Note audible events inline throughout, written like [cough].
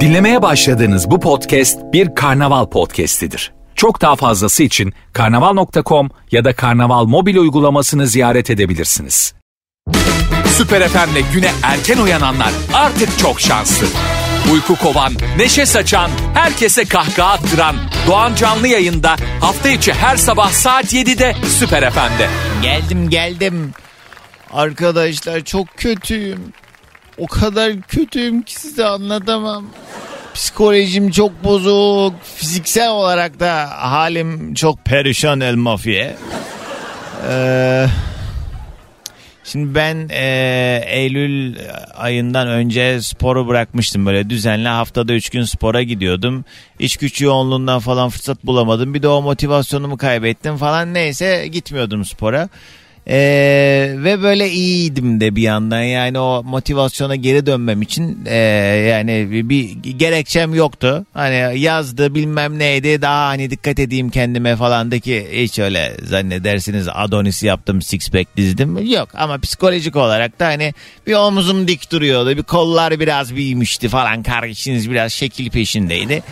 Dinlemeye başladığınız bu podcast bir karnaval podcastidir. Çok daha fazlası için karnaval.com ya da karnaval mobil uygulamasını ziyaret edebilirsiniz. Süper FM'le güne erken uyananlar artık çok şanslı. Uyku kovan, neşe saçan, herkese kahkaha attıran Doğan Canlı yayında hafta içi her sabah saat 7'de Süper FM'de. Geldim geldim. Arkadaşlar çok kötüyüm. O kadar kötüyüm ki size anlatamam. Psikolojim çok bozuk. Fiziksel olarak da halim çok perişan el mafya. Ee, şimdi ben e, Eylül ayından önce sporu bırakmıştım. Böyle düzenli haftada 3 gün spora gidiyordum. İş güç yoğunluğundan falan fırsat bulamadım. Bir de o motivasyonumu kaybettim falan. Neyse gitmiyordum spora. Ee, ve böyle iyiydim de bir yandan. Yani o motivasyona geri dönmem için e, yani bir, bir gerekçem yoktu. Hani yazdı bilmem neydi. Daha hani dikkat edeyim kendime falan da ki hiç öyle zannedersiniz Adonis yaptım six pack dizdim. Yok ama psikolojik olarak da hani bir omuzum dik duruyordu. Bir kollar biraz büyümüştü falan. Kardeşiniz biraz şekil peşindeydi.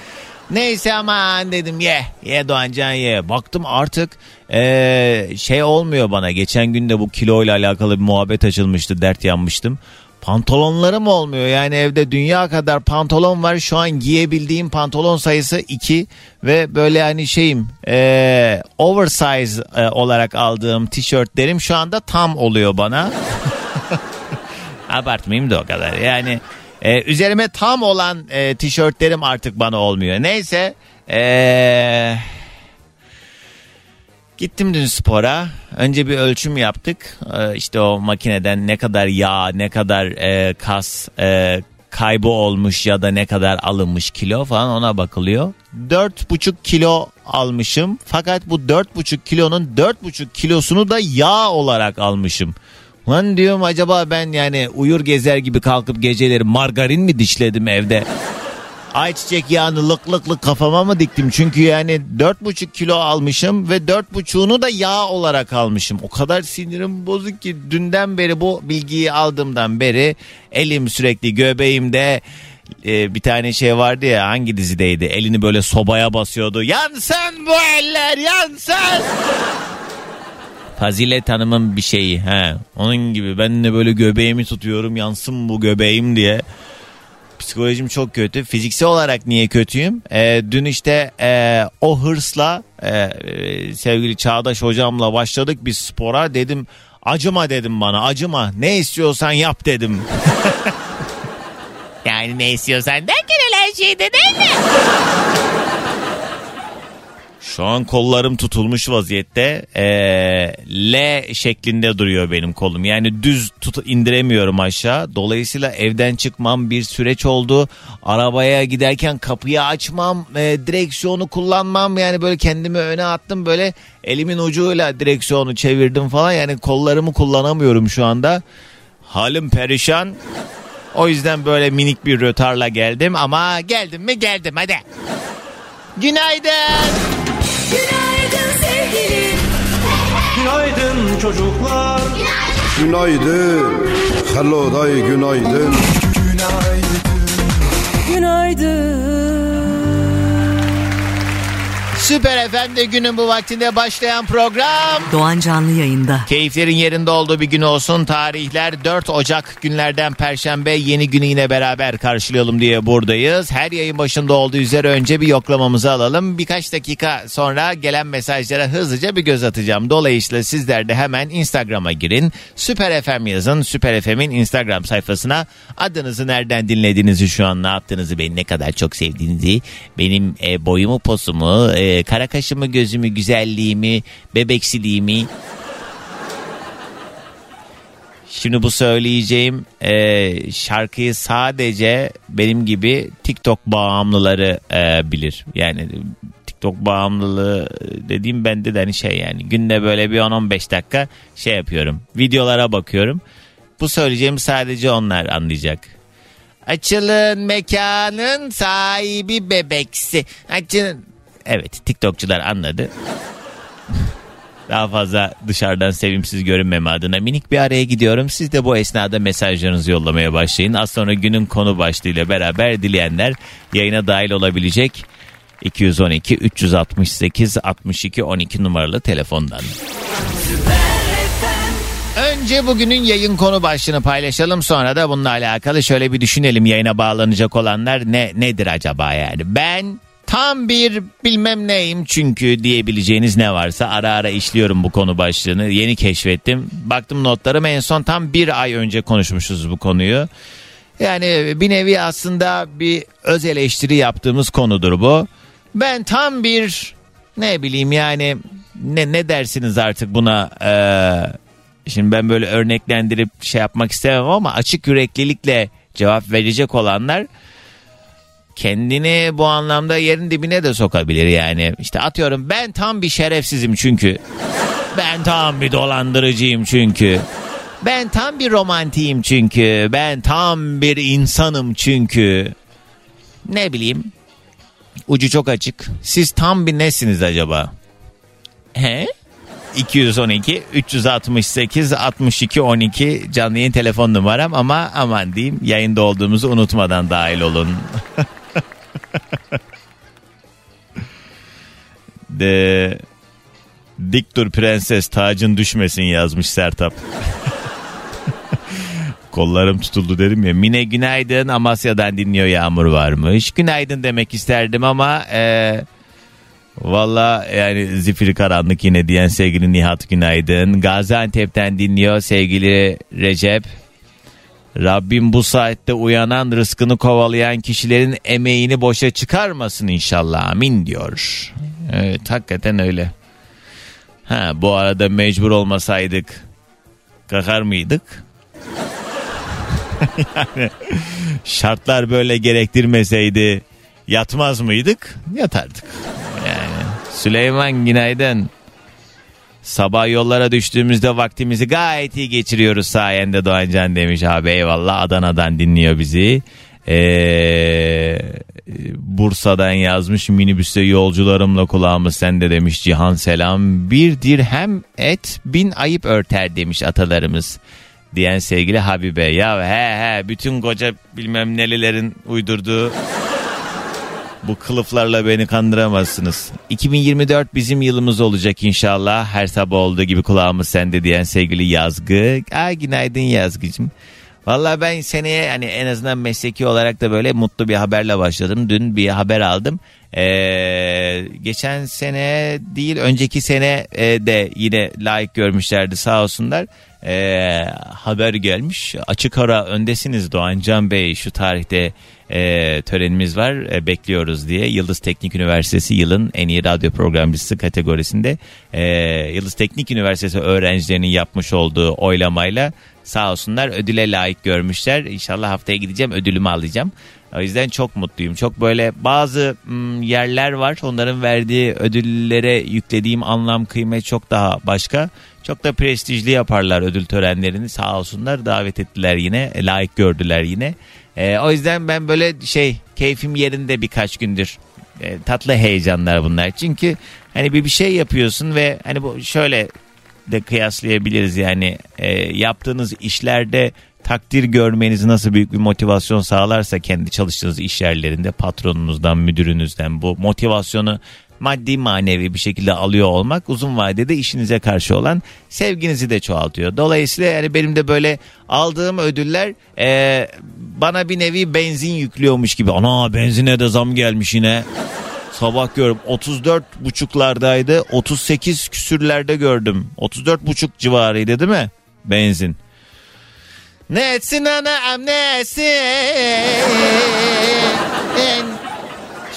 Neyse aman dedim ye ye Doğancan ye. Baktım artık ee, şey olmuyor bana. Geçen gün de bu kilo ile alakalı bir muhabbet açılmıştı dert yanmıştım. Pantolonlarım olmuyor yani evde dünya kadar pantolon var şu an giyebildiğim pantolon sayısı 2 ve böyle hani şeyim ee, oversize e, olarak aldığım tişörtlerim şu anda tam oluyor bana. [laughs] Abartmayayım da o kadar yani ee, üzerime tam olan e, tişörtlerim artık bana olmuyor. Neyse. Ee, gittim dün spora. Önce bir ölçüm yaptık. Ee, işte o makineden ne kadar yağ, ne kadar e, kas e, kaybı olmuş ya da ne kadar alınmış kilo falan ona bakılıyor. 4,5 kilo almışım. Fakat bu 4,5 kilonun 4,5 kilosunu da yağ olarak almışım. Lan diyorum acaba ben yani uyur gezer gibi kalkıp geceleri margarin mi dişledim evde? Ayçiçek yağını lık lık lık kafama mı diktim? Çünkü yani 4,5 kilo almışım ve 4,5'unu da yağ olarak almışım. O kadar sinirim bozuk ki dünden beri bu bilgiyi aldığımdan beri elim sürekli göbeğimde e, bir tane şey vardı ya hangi dizideydi elini böyle sobaya basıyordu. Yansın bu eller yansın. Fazilet Hanım'ın bir şeyi. He. Onun gibi ben de böyle göbeğimi tutuyorum yansın bu göbeğim diye. Psikolojim çok kötü. Fiziksel olarak niye kötüyüm? E, dün işte e, o hırsla e, sevgili Çağdaş hocamla başladık bir spora. Dedim acıma dedim bana acıma. Ne istiyorsan yap dedim. [laughs] yani ne istiyorsan derken her şeyde değil mi? Şu an kollarım tutulmuş vaziyette. Ee, L şeklinde duruyor benim kolum. Yani düz tut indiremiyorum aşağı. Dolayısıyla evden çıkmam bir süreç oldu. Arabaya giderken kapıyı açmam, e, direksiyonu kullanmam. Yani böyle kendimi öne attım böyle elimin ucuyla direksiyonu çevirdim falan. Yani kollarımı kullanamıyorum şu anda. Halim perişan. O yüzden böyle minik bir rötarla geldim ama geldim mi geldim hadi. Günaydın. Günaydın sevgilim. Günaydın çocuklar. Günaydın. Hello day günaydın. Süper FM'de günün bu vaktinde başlayan program. Doğan Canlı yayında. Keyiflerin yerinde olduğu bir gün olsun. Tarihler 4 Ocak günlerden Perşembe yeni günü yine beraber karşılayalım diye buradayız. Her yayın başında olduğu üzere önce bir yoklamamızı alalım. Birkaç dakika sonra gelen mesajlara hızlıca bir göz atacağım. Dolayısıyla sizler de hemen Instagram'a girin. Süper FM yazın. Süper FM'in Instagram sayfasına adınızı nereden dinlediğinizi şu an ne yaptığınızı beni ne kadar çok sevdiğinizi benim e, boyumu posumu e, kara kaşımı gözümü güzelliğimi bebeksiliğimi Şimdi bu söyleyeceğim e, şarkıyı sadece benim gibi TikTok bağımlıları e, bilir. Yani TikTok bağımlılığı dediğim bende de hani şey yani günde böyle bir 10-15 dakika şey yapıyorum. Videolara bakıyorum. Bu söyleyeceğim sadece onlar anlayacak. Açılın mekanın sahibi bebeksi. Açılın. Evet TikTokçular anladı. Daha fazla dışarıdan sevimsiz görünmeme adına minik bir araya gidiyorum. Siz de bu esnada mesajlarınızı yollamaya başlayın. Az sonra günün konu başlığıyla beraber dileyenler yayına dahil olabilecek. 212 368 62 12 numaralı telefondan. Önce bugünün yayın konu başlığını paylaşalım sonra da bununla alakalı şöyle bir düşünelim yayına bağlanacak olanlar ne nedir acaba yani. Ben tam bir bilmem neyim çünkü diyebileceğiniz ne varsa ara ara işliyorum bu konu başlığını yeni keşfettim. Baktım notlarım en son tam bir ay önce konuşmuşuz bu konuyu. Yani bir nevi aslında bir öz eleştiri yaptığımız konudur bu. Ben tam bir ne bileyim yani ne ne dersiniz artık buna eee Şimdi ben böyle örneklendirip şey yapmak istemem ama açık yüreklilikle cevap verecek olanlar kendini bu anlamda yerin dibine de sokabilir yani. İşte atıyorum ben tam bir şerefsizim çünkü. Ben tam bir dolandırıcıyım çünkü. Ben tam bir romantiyim çünkü. Ben tam bir insanım çünkü. Ne bileyim. Ucu çok açık. Siz tam bir nesiniz acaba? He? 212 368 62 12 canlı yayın telefon numaram ama aman diyeyim yayında olduğumuzu unutmadan dahil olun. [laughs] [laughs] De Dik prenses tacın düşmesin yazmış Sertap. [laughs] Kollarım tutuldu dedim ya. Mine günaydın Amasya'dan dinliyor Yağmur varmış. Günaydın demek isterdim ama eee Valla yani zifiri karanlık yine diyen sevgili Nihat Günaydın. Gaziantep'ten dinliyor sevgili Recep. Rabbim bu saatte uyanan rızkını kovalayan kişilerin emeğini boşa çıkarmasın inşallah amin diyor. Evet hakikaten öyle. Ha bu arada mecbur olmasaydık kakar mıydık? [laughs] yani şartlar böyle gerektirmeseydi yatmaz mıydık? Yatardık. Süleyman günaydın. Sabah yollara düştüğümüzde vaktimizi gayet iyi geçiriyoruz sayende Doğancan demiş abi eyvallah Adana'dan dinliyor bizi. Ee, Bursa'dan yazmış minibüste yolcularımla kulağımız sende demiş Cihan selam. Bir dirhem et bin ayıp örter demiş atalarımız diyen sevgili Habibe. Ya he he bütün koca bilmem nelilerin uydurduğu bu kılıflarla beni kandıramazsınız. 2024 bizim yılımız olacak inşallah. Her sabah olduğu gibi kulağımız sende diyen sevgili Yazgı. Aa, günaydın Yazgıcım. Valla ben seneye hani en azından mesleki olarak da böyle mutlu bir haberle başladım. Dün bir haber aldım. Ee, geçen sene değil önceki sene e, de yine layık görmüşlerdi sağ olsunlar. Ee, haber gelmiş. Açık ara öndesiniz Doğancan Bey şu tarihte e, törenimiz var e, bekliyoruz diye Yıldız Teknik Üniversitesi yılın en iyi radyo programcısı kategorisinde e, Yıldız Teknik Üniversitesi öğrencilerinin yapmış olduğu oylamayla sağ olsunlar ödüle layık görmüşler. İnşallah haftaya gideceğim ödülümü alacağım. O yüzden çok mutluyum. Çok böyle bazı yerler var. Onların verdiği ödüllere yüklediğim anlam kıymet çok daha başka. Çok da prestijli yaparlar ödül törenlerini. Sağ olsunlar davet ettiler yine. Layık gördüler yine. E, o yüzden ben böyle şey keyfim yerinde birkaç gündür. E, tatlı heyecanlar bunlar. Çünkü hani bir bir şey yapıyorsun ve hani bu şöyle de kıyaslayabiliriz yani e, yaptığınız işlerde takdir görmeniz nasıl büyük bir motivasyon sağlarsa kendi çalıştığınız iş yerlerinde patronunuzdan müdürünüzden bu motivasyonu maddi manevi bir şekilde alıyor olmak uzun vadede işinize karşı olan sevginizi de çoğaltıyor. Dolayısıyla yani benim de böyle aldığım ödüller e, bana bir nevi benzin yüklüyormuş gibi. Ana benzine de zam gelmiş yine. Sabah gördüm 34 buçuklardaydı 38 küsürlerde gördüm. 34 buçuk civarıydı değil mi benzin? Ne etsin anam ne etsin?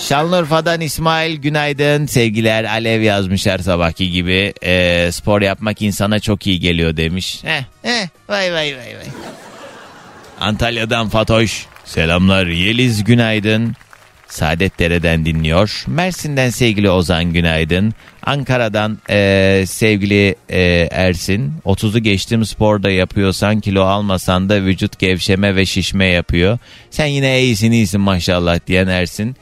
Şanlıurfa'dan İsmail günaydın sevgiler Alev yazmış her sabahki gibi e, spor yapmak insana çok iyi geliyor demiş. Heh, heh, vay vay vay vay. Antalya'dan Fatoş selamlar Yeliz günaydın. Saadetdere'den dinliyor. Mersin'den sevgili Ozan günaydın. Ankara'dan e, sevgili e, Ersin. 30'u geçtim sporda yapıyorsan kilo almasan da vücut gevşeme ve şişme yapıyor. Sen yine iyisin iyisin maşallah diyen Ersin.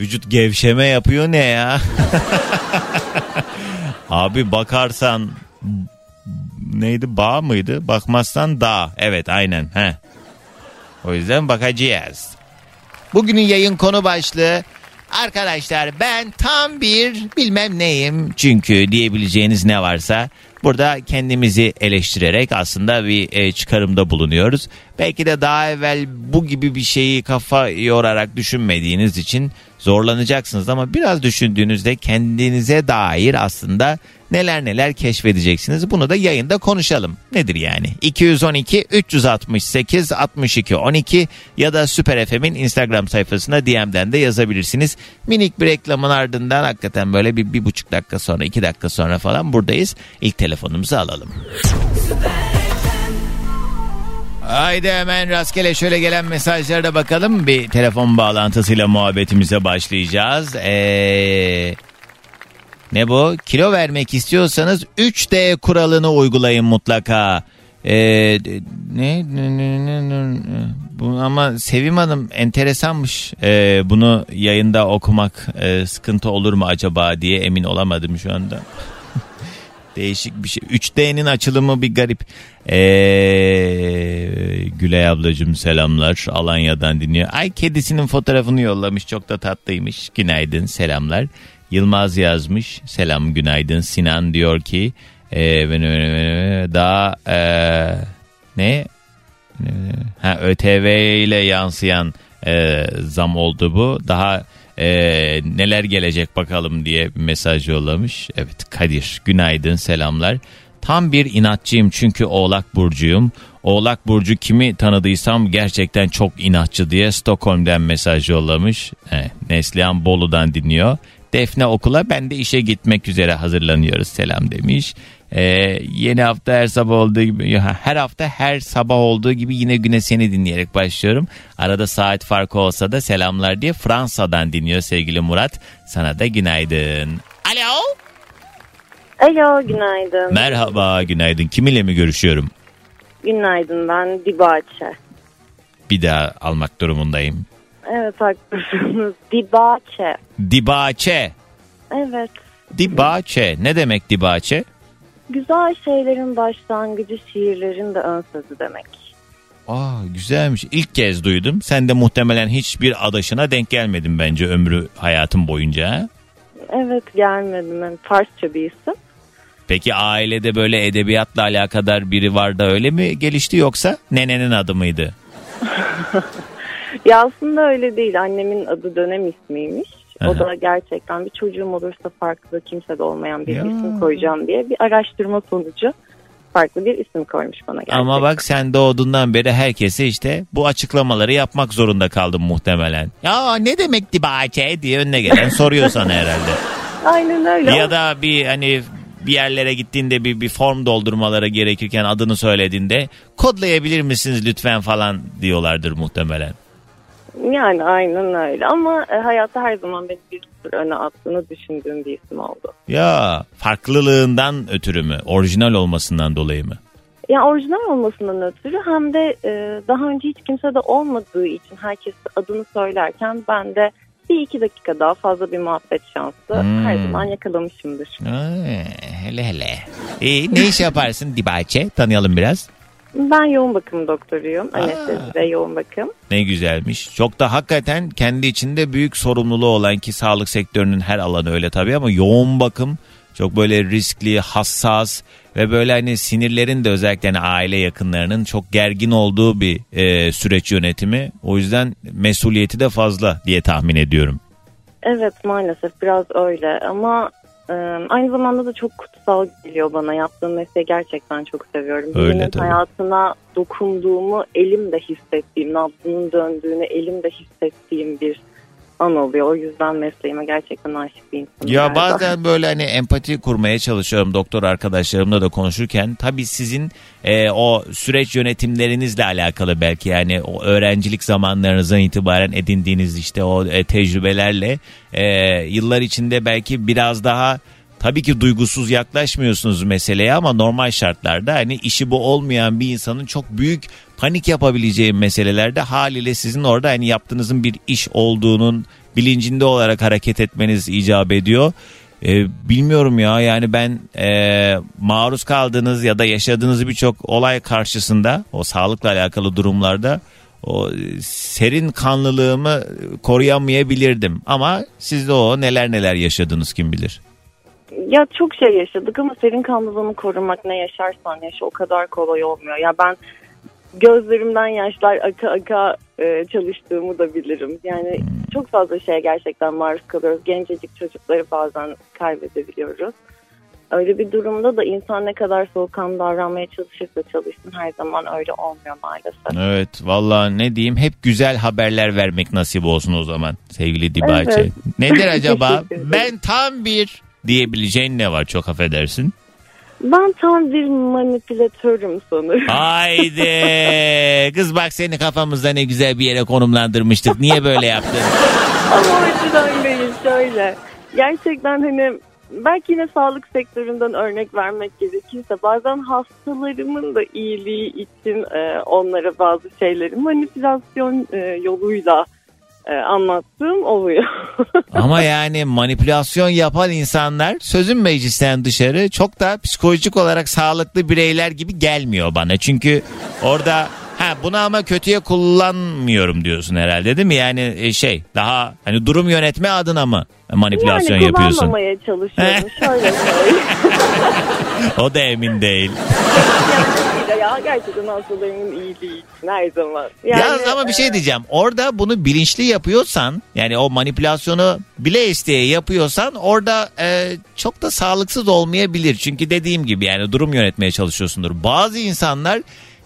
Vücut gevşeme yapıyor ne ya? [laughs] Abi bakarsan neydi bağ mıydı? Bakmazsan dağ. Evet aynen. He. O yüzden bakacağız. Bugünün yayın konu başlığı Arkadaşlar ben tam bir bilmem neyim çünkü diyebileceğiniz ne varsa burada kendimizi eleştirerek aslında bir e, çıkarımda bulunuyoruz. Belki de daha evvel bu gibi bir şeyi kafa yorarak düşünmediğiniz için zorlanacaksınız ama biraz düşündüğünüzde kendinize dair aslında neler neler keşfedeceksiniz. Bunu da yayında konuşalım. Nedir yani? 212 368 62 12 ya da Süper FM'in Instagram sayfasına DM'den de yazabilirsiniz. Minik bir reklamın ardından hakikaten böyle bir, bir buçuk dakika sonra iki dakika sonra falan buradayız. İlk telefonumuzu alalım. Haydi hemen rastgele şöyle gelen mesajlara da bakalım. Bir telefon bağlantısıyla muhabbetimize başlayacağız. Eee... Ne bu? Kilo vermek istiyorsanız 3D kuralını uygulayın mutlaka. Ee, ne, bu ama Sevim Hanım enteresanmış. Ee, bunu yayında okumak e, sıkıntı olur mu acaba diye emin olamadım şu anda. Değişik bir şey. 3D'nin açılımı bir garip. Ee, Gülay ablacığım selamlar. Alanya'dan dinliyor. Ay kedisinin fotoğrafını yollamış. Çok da tatlıymış. Günaydın selamlar. Yılmaz yazmış. Selam günaydın. Sinan diyor ki e, daha e, ne? Ha, ÖTV ile yansıyan e, zam oldu bu. Daha e, neler gelecek bakalım diye bir mesaj yollamış. Evet Kadir günaydın selamlar. Tam bir inatçıyım çünkü Oğlak Burcu'yum. Oğlak Burcu kimi tanıdıysam gerçekten çok inatçı diye Stockholm'den mesaj yollamış. He, Neslihan Bolu'dan dinliyor. Defne okula ben de işe gitmek üzere hazırlanıyoruz selam demiş. Ee, yeni hafta her sabah olduğu gibi her hafta her sabah olduğu gibi yine güne seni dinleyerek başlıyorum. Arada saat farkı olsa da selamlar diye Fransa'dan dinliyor sevgili Murat. Sana da günaydın. Alo. Alo günaydın. Merhaba günaydın. Kiminle mi görüşüyorum? Günaydın ben Dibaçe. Bir daha almak durumundayım. Evet haklısınız. Dibaçe. Dibaçe. Evet. Dibaçe. Ne demek dibaçe? Güzel şeylerin başlangıcı şiirlerin de ön sözü demek. Aa güzelmiş. İlk kez duydum. Sen de muhtemelen hiçbir adaşına denk gelmedin bence ömrü hayatın boyunca. Evet gelmedim. Yani Farsça bir isim. Peki ailede böyle edebiyatla alakadar biri var da öyle mi gelişti yoksa nenenin adı mıydı? [laughs] Ya aslında öyle değil. Annemin adı dönem ismiymiş. O da gerçekten bir çocuğum olursa farklı kimse de olmayan bir Ya. isim koyacağım diye bir araştırma sonucu farklı bir isim koymuş bana gerçekten. Ama bak sen doğduğundan beri herkese işte bu açıklamaları yapmak zorunda kaldın muhtemelen. Ya ne demek dibaçe diye önüne gelen soruyor sana herhalde. [laughs] Aynen öyle. ya da bir hani bir yerlere gittiğinde bir, bir form doldurmaları gerekirken adını söylediğinde kodlayabilir misiniz lütfen falan diyorlardır muhtemelen. Yani aynen öyle ama e, hayatta her zaman beni bir sürü öne attığını düşündüğüm bir isim oldu. Ya farklılığından ötürü mü? Orijinal olmasından dolayı mı? Yani orijinal olmasından ötürü hem de e, daha önce hiç kimse de olmadığı için herkes adını söylerken ben de bir iki dakika daha fazla bir muhabbet şansı Hmm. her zaman yakalamışımdır. Aa, hele hele. İyi, ne iş yaparsın Dibaçe? Tanıyalım biraz. Ben yoğun bakım doktoruyum. Anestezi ve yoğun bakım. Ne güzelmiş. Çok da hakikaten kendi içinde büyük sorumluluğu olan ki sağlık sektörünün her alanı öyle tabii ama yoğun bakım çok böyle riskli, hassas ve böyle hani sinirlerin de özellikle hani aile yakınlarının çok gergin olduğu bir e, süreç yönetimi. O yüzden mesuliyeti de fazla diye tahmin ediyorum. Evet maalesef biraz öyle ama aynı zamanda da çok kutsal geliyor bana. Yaptığım mesleği gerçekten çok seviyorum. Öyle Birinin tabii. hayatına dokunduğumu elimde hissettiğim, nabzının döndüğünü elimde hissettiğim bir an oluyor. O yüzden mesleğime gerçekten aşık bir insanım. Ya galiba. bazen böyle hani empati kurmaya çalışıyorum doktor arkadaşlarımla da konuşurken. Tabii sizin e, o süreç yönetimlerinizle alakalı belki yani o öğrencilik zamanlarınızdan itibaren edindiğiniz işte o e, tecrübelerle e, yıllar içinde belki biraz daha tabii ki duygusuz yaklaşmıyorsunuz meseleye ama normal şartlarda hani işi bu olmayan bir insanın çok büyük panik yapabileceği meselelerde haliyle sizin orada hani yaptığınızın bir iş olduğunun bilincinde olarak hareket etmeniz icap ediyor. e, bilmiyorum ya yani ben e, maruz kaldığınız ya da yaşadığınız birçok olay karşısında o sağlıkla alakalı durumlarda o serin kanlılığımı koruyamayabilirdim ama siz de o neler neler yaşadınız kim bilir. Ya çok şey yaşadık ama serin kanlılığını korumak ne yaşarsan yaşa o kadar kolay olmuyor. Ya ben gözlerimden yaşlar aka aka e, çalıştığımı da bilirim. Yani çok fazla şeye gerçekten maruz kalıyoruz. Gencecik çocukları bazen kaybedebiliyoruz. Öyle bir durumda da insan ne kadar soğukkanlı davranmaya çalışırsa çalışsın her zaman öyle olmuyor maalesef. Evet vallahi ne diyeyim hep güzel haberler vermek nasip olsun o zaman sevgili Dibaçe. Evet. Nedir [laughs] acaba? Ben tam bir diyebileceğin ne var çok affedersin. Ben tam bir manipülatörüm sanırım. Haydi [laughs] kız bak seni kafamızda ne güzel bir yere konumlandırmıştık. Niye böyle yaptın? [laughs] Ama o açıdan değil şöyle. Gerçekten hani belki yine sağlık sektöründen örnek vermek gerekirse bazen hastalarımın da iyiliği için e, onlara bazı şeyleri manipülasyon e, yoluyla e, anlattığım oluyor. [laughs] Ama yani manipülasyon yapan insanlar sözün meclisten dışarı çok da psikolojik olarak sağlıklı bireyler gibi gelmiyor bana. Çünkü orada ha bunu ama kötüye kullanmıyorum diyorsun herhalde değil mi? Yani e, şey daha hani durum yönetme adına mı manipülasyon yani yapıyorsun? kullanmamaya çalışıyorum. [laughs] şöyle. O da emin değil. [laughs] Ya gerçekten hastalarımın iyiliği için her zaman. Yani, Yalnız ama bir şey diyeceğim. Orada bunu bilinçli yapıyorsan yani o manipülasyonu bile isteye yapıyorsan orada e, çok da sağlıksız olmayabilir. Çünkü dediğim gibi yani durum yönetmeye çalışıyorsundur. Bazı insanlar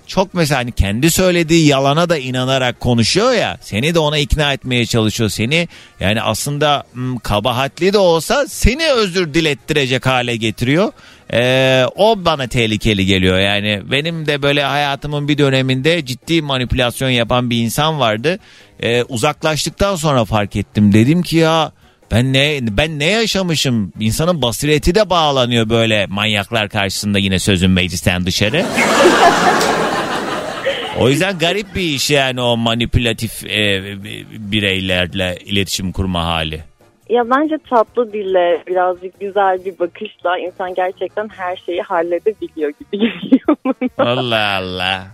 çok mesela hani kendi söylediği yalana da inanarak konuşuyor ya seni de ona ikna etmeye çalışıyor seni yani aslında hmm, kabahatli de olsa seni özür dilettirecek hale getiriyor Ee, o bana tehlikeli geliyor yani. Benim de böyle hayatımın bir döneminde ciddi manipülasyon yapan bir insan vardı. Ee, uzaklaştıktan sonra fark ettim. Dedim ki ya ben ne ben ne yaşamışım? İnsanın basireti de bağlanıyor böyle manyaklar karşısında yine sözün meclisten dışarı. [laughs] O yüzden garip bir iş yani o manipülatif e, bireylerle iletişim kurma hali. Ya bence tatlı dille birazcık güzel bir bakışla insan gerçekten her şeyi halledebiliyor gibi [laughs] geliyor bana. Allah Allah.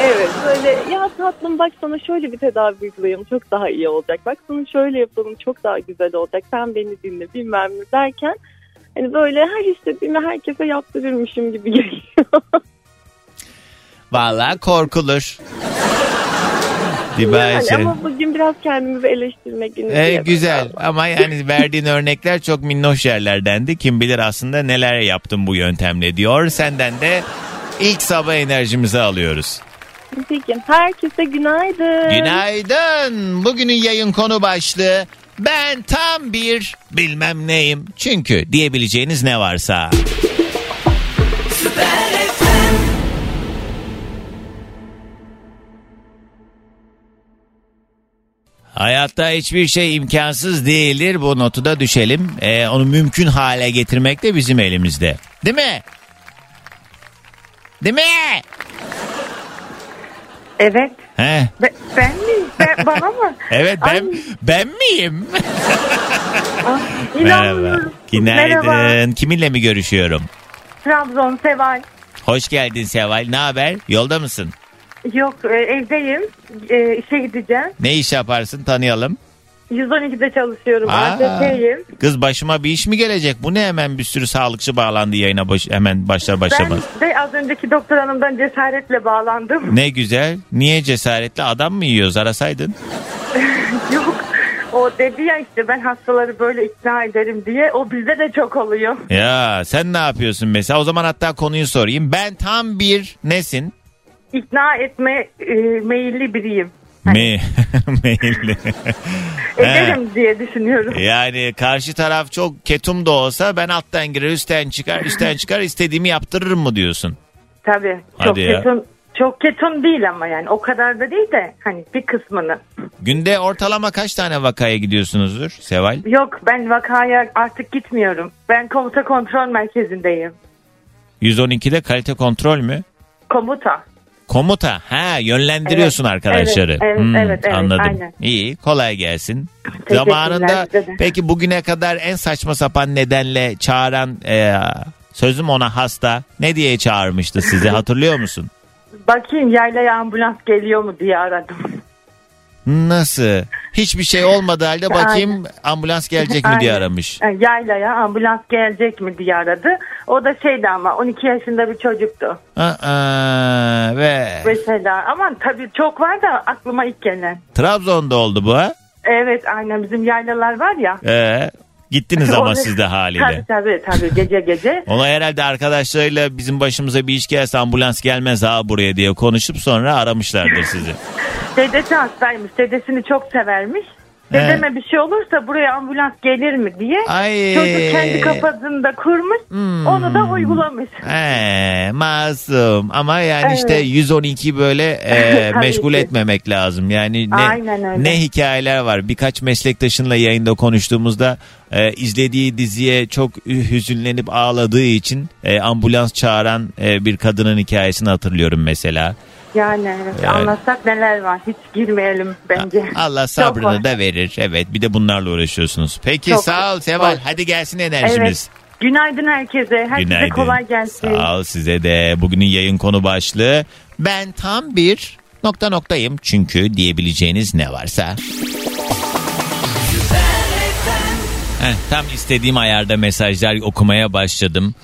evet böyle ya tatlım bak sana şöyle bir tedavi uygulayalım çok daha iyi olacak. Bak sana şöyle yapalım çok daha güzel olacak. Sen beni dinle bilmem ne derken hani böyle her istediğimi herkese yaptırırmışım gibi [laughs] geliyor. Vallahi korkulur. Yani Dibayşe. ama bugün biraz kendimizi eleştirmek günü. E, diye güzel bakalım. ama yani verdiğin örnekler çok minnoş yerlerdendi. Kim bilir aslında neler yaptım bu yöntemle diyor. Senden de ilk sabah enerjimizi alıyoruz. Peki herkese günaydın. Günaydın. Bugünün yayın konu başlığı ben tam bir bilmem neyim. Çünkü diyebileceğiniz ne varsa. Hayatta hiçbir şey imkansız değildir. Bu notu da düşelim. Ee, onu mümkün hale getirmek de bizim elimizde. Değil mi? Değil mi? Evet. He. Be- ben mi? Ben, bana mı? [laughs] Evet ben Ay, ben miyim? ah, [laughs] Merhaba. Günaydın. Merhaba. Kiminle mi görüşüyorum? Trabzon Seval. Hoş geldin Seval. Ne haber? Yolda mısın? Yok e, evdeyim. E, işe gideceğim. Ne iş yaparsın tanıyalım. 112'de çalışıyorum. Aa. ADP'yim. Kız başıma bir iş mi gelecek? Bu ne hemen bir sürü sağlıkçı bağlandı yayına baş, hemen başlar Ben başlamaz. de az önceki doktor hanımdan cesaretle bağlandım. Ne güzel. Niye cesaretli adam mı yiyoruz arasaydın? [laughs] Yok. O dedi ya işte ben hastaları böyle ikna ederim diye. O bizde de çok oluyor. Ya sen ne yapıyorsun mesela? O zaman hatta konuyu sorayım. Ben tam bir nesin? İkna etme e, meyilli biriyim. Me [laughs] meyilli. [laughs] Ederim diye düşünüyorum. Yani karşı taraf çok ketum da olsa ben alttan girer üstten çıkar üstten çıkar istediğimi yaptırırım mı diyorsun? Tabii. Hadi çok ya. ketum çok ketum değil ama yani o kadar da değil de hani bir kısmını. Günde ortalama kaç tane vakaya gidiyorsunuzdur Seval? Yok ben vakaya artık gitmiyorum. Ben komuta kontrol merkezindeyim. 112'de kalite kontrol mü? Komuta. Komuta. Ha yönlendiriyorsun Evet, arkadaşları. evet, evet, Hmm, evet, evet, anladım. aynen. İyi kolay gelsin. Zamanında peki bugüne kadar en saçma sapan nedenle çağıran e, sözüm ona hasta ne diye çağırmıştı sizi [laughs] hatırlıyor musun? Bakayım yaylaya ambulans geliyor mu diye aradım. Nasıl? Hiçbir şey olmadı halde bakayım ambulans gelecek mi diye Aynen. aramış. Yani yaylaya ambulans gelecek mi diye aradı. O da şeydi ama 12 yaşında bir çocuktu. Aa, ve Mesela ama tabii çok var da aklıma ilk gelen. Trabzon'da oldu bu ha? Evet aynen bizim yaylalar var ya. Ee, gittiniz [laughs] ama Onu- siz de haliyle. Tabii tabii tabii gece gece. [laughs] Ona herhalde arkadaşlarıyla bizim başımıza bir iş gelse ambulans gelmez ha buraya diye konuşup sonra aramışlardır sizi. Dedesi hastaymış. Dedesini çok severmiş. Dedeme bir şey olursa buraya ambulans gelir mi diye. Ay. Çocuk kendi kafasında kurmuş. Onu da uygulamış. Ee, masum ama yani Evet. işte 112 böyle [laughs] e, meşgul ki. etmemek lazım. Yani ne ne hikayeler var. Birkaç meslektaşınla yayında konuştuğumuzda e, izlediği diziye çok hüzünlenip ağladığı için e, ambulans çağıran e, bir kadının hikayesini hatırlıyorum mesela. Yani evet, Evet. anlatsak neler var. Hiç girmeyelim bence. Allah Çok sabrını var. da verir. Evet bir de bunlarla uğraşıyorsunuz. Peki Çok sağ ol Seval. Hadi gelsin enerjimiz. Evet. Günaydın herkese. Herkese kolay gelsin. Sağ ol size de. Bugünün yayın konu başlığı. Ben tam bir nokta noktayım çünkü diyebileceğiniz ne varsa. Heh, tam istediğim ayarda mesajlar okumaya başladım.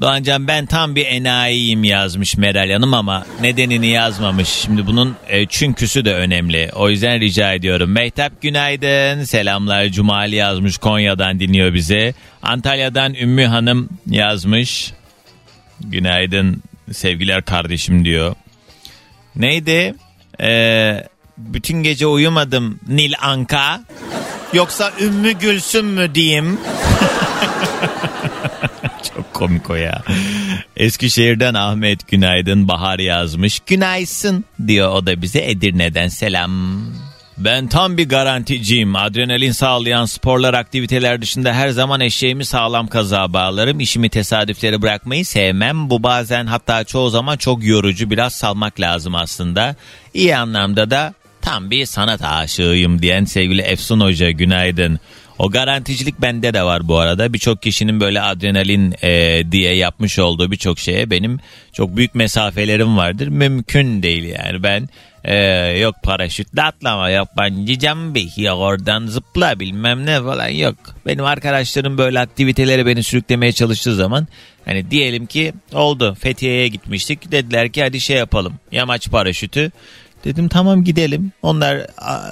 Doğancan ben tam bir enayiyim yazmış Meral Hanım ama nedenini yazmamış. Şimdi bunun e, çünküsü de önemli. O yüzden rica ediyorum. Mehtap günaydın. Selamlar. Cumali yazmış Konya'dan dinliyor bizi. Antalya'dan Ümmü Hanım yazmış. Günaydın sevgiler kardeşim diyor. Neydi? Ee, bütün gece uyumadım Nil Anka. Yoksa Ümmü Gülsüm mü diyeyim? [laughs] Çok komik o ya. Eskişehir'den Ahmet Günaydın Bahar yazmış. Günaysın diyor o da bize Edirne'den selam. Ben tam bir garanticiyim. Adrenalin sağlayan sporlar aktiviteler dışında her zaman eşeğimi sağlam kazağa bağlarım. İşimi tesadüflere bırakmayı sevmem. Bu bazen hatta çoğu zaman çok yorucu. Biraz salmak lazım aslında. İyi anlamda da tam bir sanat aşığıyım diyen sevgili Efsun Hoca günaydın. O garanticilik bende de var bu arada. Birçok kişinin böyle adrenalin e, diye yapmış olduğu birçok şeye benim çok büyük mesafelerim vardır. Mümkün değil yani ben e, yok paraşütle atlama yok bungee jumping yok oradan zıpla bilmem ne falan yok. Benim arkadaşlarım böyle aktivitelere beni sürüklemeye çalıştığı zaman hani diyelim ki oldu Fethiye'ye gitmiştik dediler ki hadi şey yapalım yamaç paraşütü. Dedim tamam gidelim. Onlar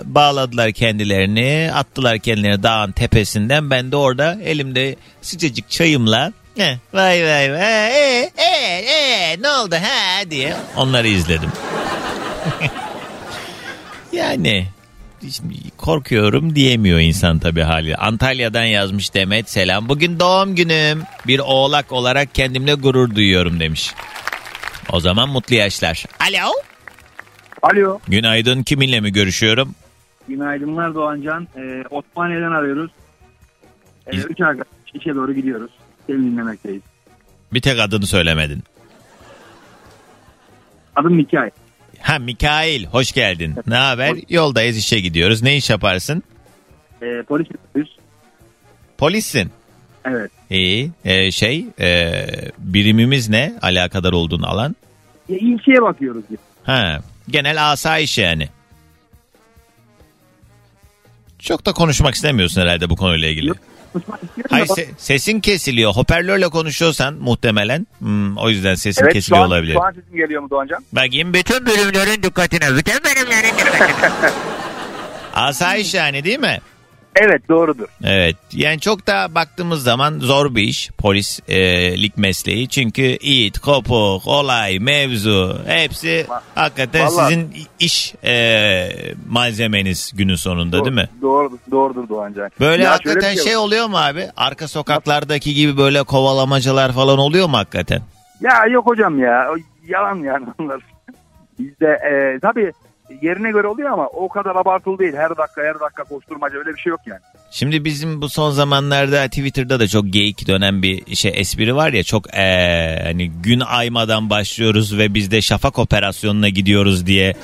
bağladılar kendilerini, attılar kendilerini dağın tepesinden. Ben de orada elimde sıcacık çayımla "Heh, vay vay vay ee, ee, ee, ne oldu ha diye onları izledim. [laughs] yani korkuyorum diyemiyor insan tabii hali. Antalya'dan yazmış Demet selam. Bugün doğum günüm. Bir oğlak olarak kendimle gurur duyuyorum demiş. O zaman mutlu yaşlar. Alo. Alo. Günaydın. Kiminle mi görüşüyorum? Günaydınlar Doğancan. Ee, Osmaniye'den arıyoruz. Ee, İz- üç arkadaş işe doğru gidiyoruz. Seni dinlemekteyiz. Bir tek adını söylemedin. Adım Mikail. Ha Mikail hoş geldin. Ne haber? Yoldayız işe gidiyoruz. Ne iş yaparsın? Ee, polis. Polissin. Evet. İyi. Ee, şey e, birimimiz ne? Alakadar olduğun alan. Ya, ilçeye bakıyoruz biz. Ha genel asayiş yani. Çok da konuşmak istemiyorsun herhalde bu konuyla ilgili. Hayır se- sesin kesiliyor. Hoparlörle konuşuyorsan muhtemelen hmm, o yüzden sesin Evet şu kesiliyor an, olabilir. şu an sesim geliyor mu Doğancan? Bakayım bütün bölümlerin dikkatine. Bütün bölümlerin dikkatine. [laughs] Asayiş yani değil mi? Evet doğrudur. Evet yani çok da baktığımız zaman zor bir iş polislik mesleği. Çünkü it, kopuk, olay, mevzu hepsi hakikaten vallahi- sizin iş e, malzemeniz günün sonunda değil mi? Doğrudur, doğrudur Doğancan. Böyle Ya hakikaten şey, var. oluyor mu abi? Arka sokaklardaki gibi böyle kovalamacalar falan oluyor mu hakikaten? Ya yok hocam ya. Yalan yani onlar. [laughs] Bizde e, tabii yerine göre oluyor ama o kadar abartılı değil. Her dakika her dakika koşturmaca öyle bir şey yok yani. Şimdi bizim bu son zamanlarda Twitter'da da çok geyik dönen bir şey espri var ya çok eee, hani gün aymadan başlıyoruz ve biz de şafak operasyonuna gidiyoruz diye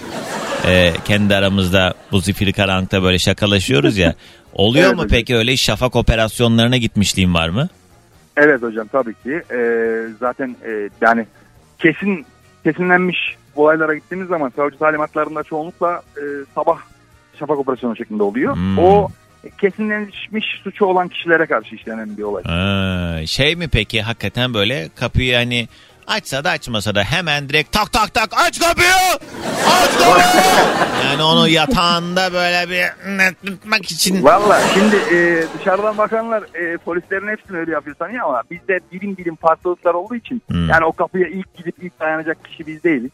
eee, kendi aramızda bu zifiri karanlıkta böyle şakalaşıyoruz ya. [laughs] Oluyor Evet mu hocam. peki öyle şafak operasyonlarına gitmişliğin var mı? Evet hocam tabii ki. Ee, zaten e, yani kesin kesinlenmiş olaylara gittiğimiz zaman savcı talimatlarında çoğunlukla e, sabah şafak operasyonu şeklinde oluyor. Hmm. O kesinleşmiş suçu olan kişilere karşı işlenen bir olay. Ha, şey mi peki hakikaten böyle kapıyı hani açsa da açmasa da hemen direkt tak tak tak aç kapıyı aç kapıyı [laughs] yani onu yatağında böyle bir tutmak için Valla şimdi e, dışarıdan bakanlar e, polislerin hepsini öyle yapıyor sanıyor ama bizde birim birim farklılıklar olduğu için Hmm. yani o kapıya ilk gidip ilk dayanacak kişi biz değiliz.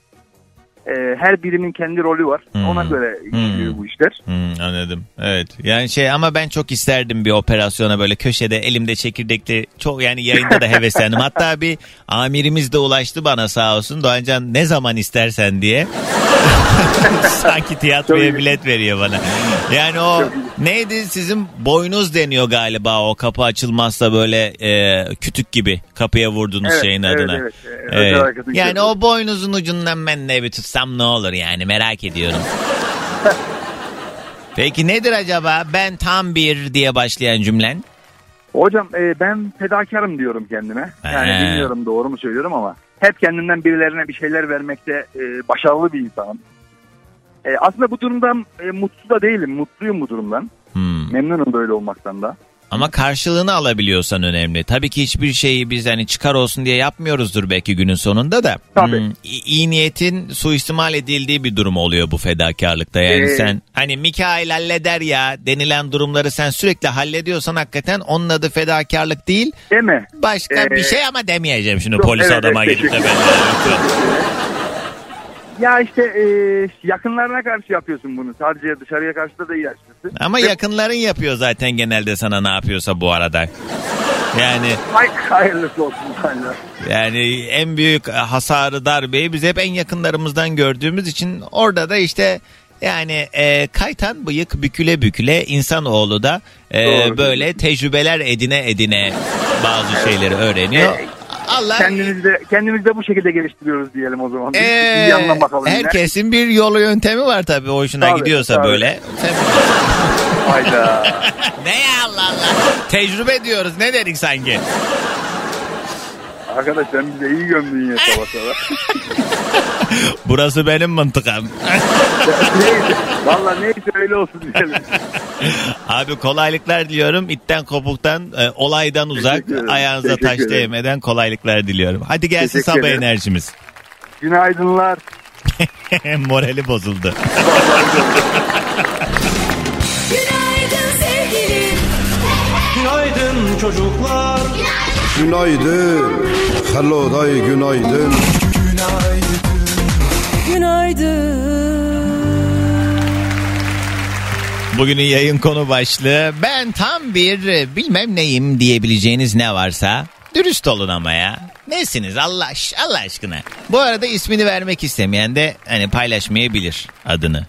E, her birimin kendi rolü var. Hmm. Ona göre işliyor Hmm. bu işler. Hmm, anladım. Evet. Yani şey ama ben çok isterdim bir operasyona böyle köşede elimde çekirdekli çok yani yayında da heveslendim. [laughs] Hatta bir amirimiz de ulaştı bana sağ olsun. Doğancan ne zaman istersen diye. [laughs] Sanki tiyatroya Çok iyi. bilet veriyor bana. Yani o neydi sizin boynuz deniyor galiba o kapı açılmazsa böyle e, kütük gibi kapıya vurdunuz Evet, şeyin evet, adına. evet, evet. Evet. Yani o boynuzun ucundan ben de bir tutsam ne olur yani merak ediyorum. [laughs] Peki nedir acaba ben tam bir diye başlayan cümlen? Hocam e, ben fedakarım diyorum kendime. Yani He. bilmiyorum doğru mu söylüyorum ama hep kendimden birilerine bir şeyler vermekte e, başarılı bir insanım. E, aslında bu durumdan e, mutlu da değilim. Mutluyum bu durumdan. Hmm. Memnunum böyle olmaktan da. Ama karşılığını alabiliyorsan önemli. Tabii ki hiçbir şeyi biz hani çıkar olsun diye yapmıyoruzdur belki günün sonunda da. Tabii. Hmm, iyi niyetin suistimal edildiği bir durum oluyor bu fedakarlıkta. Yani Ee, sen hani Mikail halleder ya denilen durumları sen sürekli hallediyorsan hakikaten onun adı fedakarlık değil. Değil mi? Başka Ee, bir şey ama demeyeceğim şimdi yok, polis evet, adama evet, gidip de ben [laughs] Ya işte e, yakınlarına karşı yapıyorsun bunu. Sadece dışarıya karşı da değil açıkçası. Ama Ve- yakınların yapıyor zaten genelde sana ne yapıyorsa bu arada. Yani Ay, hayırlısı olsun. hala. Yani en büyük hasarı darbeyi biz hep en yakınlarımızdan gördüğümüz için orada da işte yani e, kaytan bıyık büküle büküle insanoğlu da e, Doğru. böyle tecrübeler edine edine bazı şeyleri öğreniyor. E, Allah Kendimizi de, kendimizi de bu şekilde geliştiriyoruz diyelim o zaman. Biz e, bir yandan bakalım yine. herkesin bir yolu yöntemi var tabii hoşuna Tabii, gidiyorsa tabii. böyle. Hayda. [laughs] ne ya Allah Allah. Tecrübe diyoruz ne dedik sanki? Arkadaş sen bize iyi gömdün ya sabah sabah. [laughs] Burası benim mıntıkam. neyse. Valla neyse öyle olsun diyelim. [laughs] Abi kolaylıklar diliyorum. İtten kopuktan, e, olaydan uzak, Teşekkür ederim. ayağınıza Teşekkür taş ederim. değmeden kolaylıklar diliyorum. Hadi gelsin Teşekkür sabah ederim. enerjimiz. Günaydınlar. [laughs] Morali bozuldu. Günaydın sevgilim. Günaydın çocuklar Günaydın. Hello day günaydın. Günaydın. Bugünün yayın konu başlığı ben tam bir bilmem neyim diyebileceğiniz ne varsa dürüst olun ama ya. Nesiniz Allah Allah aşkına. Bu arada ismini vermek istemeyen de hani paylaşmayabilir adını.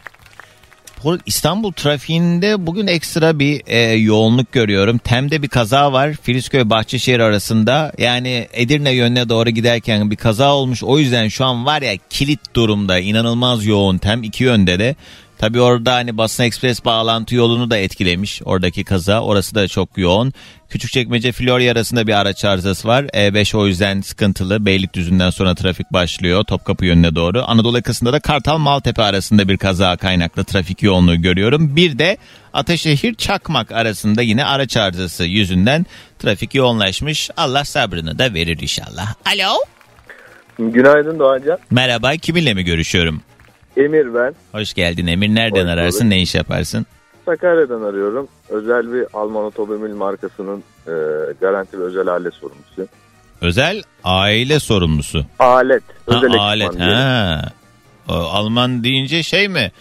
Bu İstanbul trafiğinde bugün ekstra bir e, yoğunluk görüyorum. Tem'de bir kaza var. Filizköy Bahçeşehir arasında. Yani Edirne yönüne doğru giderken bir kaza olmuş. O yüzden şu an var ya kilit durumda. inanılmaz yoğun Tem iki yönde de. Tabii orada hani basın ekspres bağlantı yolunu da etkilemiş oradaki kaza. Orası da çok yoğun. Küçükçekmece Florya arasında bir araç arızası var. E5 o yüzden sıkıntılı. Beylikdüzü'nden sonra trafik başlıyor Topkapı yönüne doğru. Anadolu yakasında da Kartal Maltepe arasında bir kaza kaynaklı trafik yoğunluğu görüyorum. Bir de Ataşehir Çakmak arasında yine araç arızası yüzünden trafik yoğunlaşmış. Allah sabrını da verir inşallah. Alo. Günaydın Doğancan. Merhaba kiminle mi görüşüyorum? Emir ben. Hoş geldin Emir. Nereden Hoş ararsın? bulduk. Ne iş yaparsın? Sakarya'dan arıyorum. Özel bir Alman otomobil markasının e, garanti ve özel alet sorumlusu. Özel aile sorumlusu. Alet. Ha, Özel alet. ekipman diyelim. Ha. O, Alman deyince şey mi?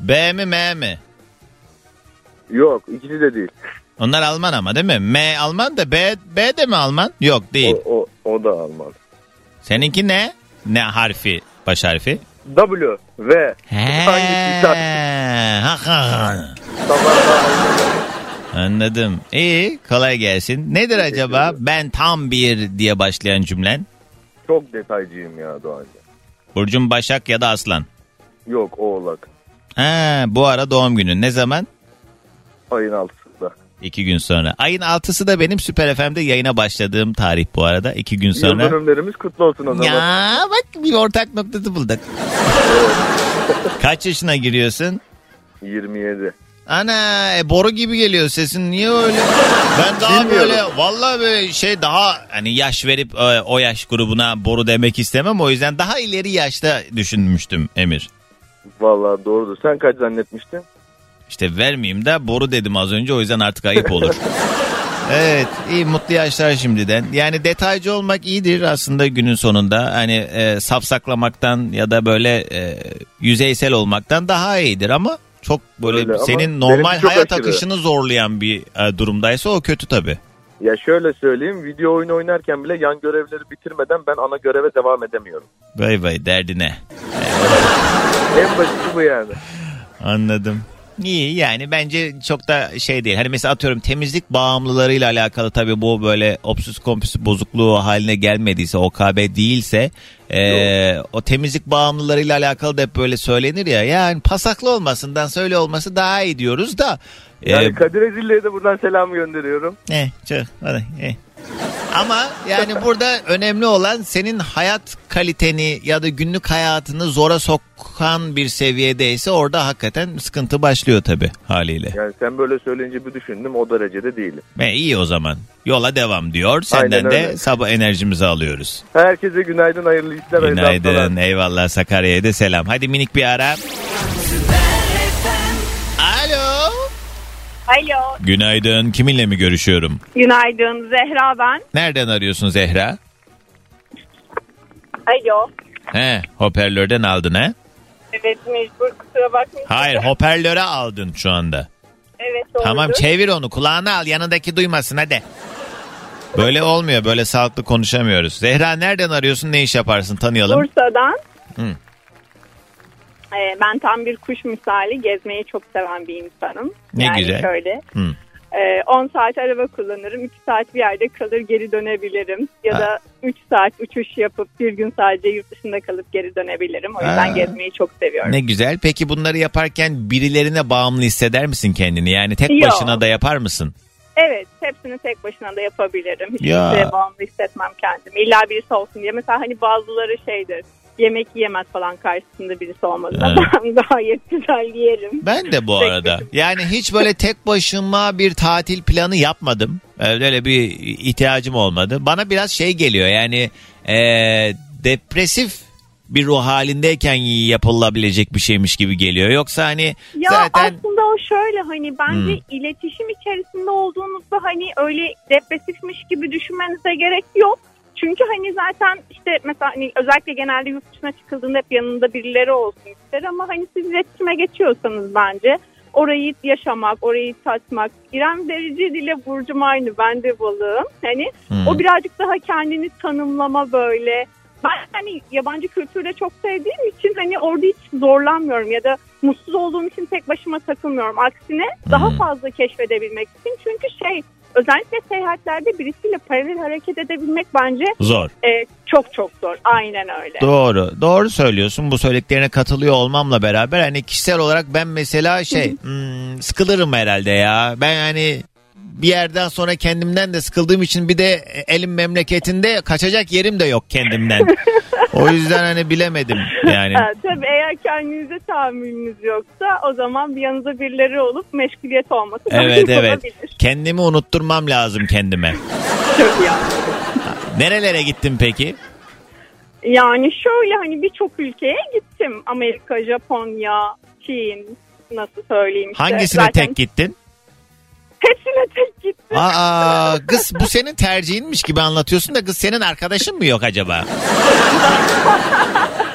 B mi M mi? Yok ikisi de değil. Onlar Alman ama değil mi? M Alman da B, B de mi Alman? Yok değil. O, o, o da Alman. Seninki ne? Ne harfi? Baş harfi? W He. hangisi? [laughs] Anladım. İyi kolay gelsin. Nedir acaba ben tam bir diye başlayan cümlen? Çok detaycıyım ya Doğancan. Burcun Başak ya da Aslan. Yok oğlak. Ha, bu ara doğum günün ne zaman? Ayın altısında. İki gün sonra. Ayın altısı da benim Süper FM'de yayına başladığım tarih bu arada. İki gün Yıl sonra. dönümlerimiz kutlu olsun o zaman. Ya bak bir ortak noktası bulduk. [laughs] Kaç yaşına giriyorsun? 27. Ana e, boru gibi geliyor sesin niye öyle? Ben daha Bilmiyorum. böyle vallahi böyle şey daha hani yaş verip e, o yaş grubuna boru demek istemem. O yüzden daha ileri yaşta düşünmüştüm Emir. Vallahi doğrudur. Sen kaç zannetmiştin? İşte vermeyeyim de boru dedim az önce o yüzden artık ayıp olur. [laughs] Evet iyi mutlu yaşlar şimdiden. Yani detaycı olmak iyidir aslında günün sonunda. Hani e, safsaklamaktan ya da böyle e, yüzeysel olmaktan daha iyidir ama çok böyle Öyle senin normal çok hayat aşırı. akışını zorlayan bir e, durumdaysa o kötü tabii. Ya şöyle söyleyeyim. Video oyunu oynarken bile yan görevleri bitirmeden ben ana göreve devam edemiyorum. Vay vay derdine. [laughs] En basiti bu yani. Anladım. İyi yani bence çok da şey değil. Hani mesela atıyorum temizlik bağımlılarıyla alakalı tabii bu böyle obsüs kompulsif bozukluğu haline gelmediyse OKB değilse e, o temizlik bağımlılarıyla alakalı da hep böyle söylenir ya. Yani pasaklı olmasından söyle olması daha iyi diyoruz da. e, Yani Kadir Ezilli'ye de buradan selam gönderiyorum. Eh, çok, hadi, eh. Ama yani burada önemli olan senin hayat kaliteni ya da günlük hayatını zora sokan bir seviyedeyse orada hakikaten sıkıntı başlıyor tabii haliyle. Yani sen böyle söyleyince bir düşündüm o derecede değilim. Ve iyi o zaman. Yola devam diyor. Senden Aynen de öyle. sabah enerjimizi alıyoruz. Herkese günaydın, hayırlı işler, hayırlı haftalar. Günaydın. Eyvallah Sakarya'ya da selam. Hadi minik bir ara. Alo. Günaydın. Kiminle mi görüşüyorum? Günaydın Zehra ben. Nereden arıyorsun Zehra? Alo. He, hoparlörden aldın he? Evet mecbur kusura bakmayın. Hayır, hoparlöre aldın şu anda. Evet doğrudur. Tamam çevir onu kulağına al yanındaki duymasın hadi. Böyle olmuyor böyle sağlıklı konuşamıyoruz. Zehra nereden arıyorsun ne iş yaparsın tanıyalım. Bursa'dan. Hı. Ee, ben tam bir kuş misali gezmeyi çok seven bir insanım. Ne yani güzel. şöyle. Hı. e, 10 saat araba kullanırım. 2 saat bir yerde kalır geri dönebilirim. Ya Ha. da 3 saat uçuş yapıp bir gün sadece yurt dışında kalıp geri dönebilirim. O yüzden Ha. gezmeyi çok seviyorum. Ne güzel. Peki bunları yaparken birilerine bağımlı hisseder misin kendini? Yani tek Yok. başına da yapar mısın? Evet hepsini tek başına da yapabilirim. Hiç Ya. kimseye bağımlı hissetmem kendimi. İlla birisi olsun diye. Mesela hani bazıları şeydir. Yemek yiyemez falan karşısında birisi Ha. [laughs] ben gayet güzel yerim. Ben de bu arada. Yani hiç böyle tek başıma bir tatil planı yapmadım. Öyle bir ihtiyacım olmadı. Bana biraz şey geliyor yani e, depresif bir ruh halindeyken yapılabilecek bir şeymiş gibi geliyor. Yoksa hani Ya zaten aslında o şöyle hani bence Hmm. iletişim içerisinde olduğunuzda hani öyle depresifmiş gibi düşünmenize gerek yok. Çünkü hani zaten işte mesela hani özellikle genelde yurt dışına çıkıldığında hep yanında birileri olsun ister ama hani siz iletişime geçiyorsanız bence orayı yaşamak, orayı tatmak. İrem Derici ile Burcum aynı ben de balığım. Hani Hmm. o birazcık daha kendini tanımlama böyle. Ben hani yabancı kültürde çok sevdiğim için hani orada hiç zorlanmıyorum ya da mutsuz olduğum için tek başıma takılmıyorum. Aksine daha Hmm. fazla keşfedebilmek için. Çünkü şey özellikle seyahatlerde birisiyle paralel hareket edebilmek bence zor. e, çok çok zor. Aynen öyle. Doğru. Doğru söylüyorsun. Bu söylediklerine katılıyor olmamla beraber hani kişisel olarak ben mesela şey hmm, sıkılırım herhalde ya. Ben hani bir yerden sonra kendimden de sıkıldığım için bir de elim memleketinde kaçacak yerim de yok kendimden. o yüzden hani bilemedim yani. Ha, tabii eğer kendinize tahammülünüz yoksa o zaman bir yanınızda birileri olup meşguliyet olması Evet evet. olabilir. Kendimi unutturmam lazım kendime. Çok iyi. Nerelere gittin peki? Yani şöyle hani birçok ülkeye gittim. Amerika, Japonya, Çin nasıl söyleyeyim işte. Hangisine Zaten tek gittin? Hepsine tek gittim. Aa kız bu senin tercihinmiş gibi anlatıyorsun da kız senin arkadaşın mı yok acaba?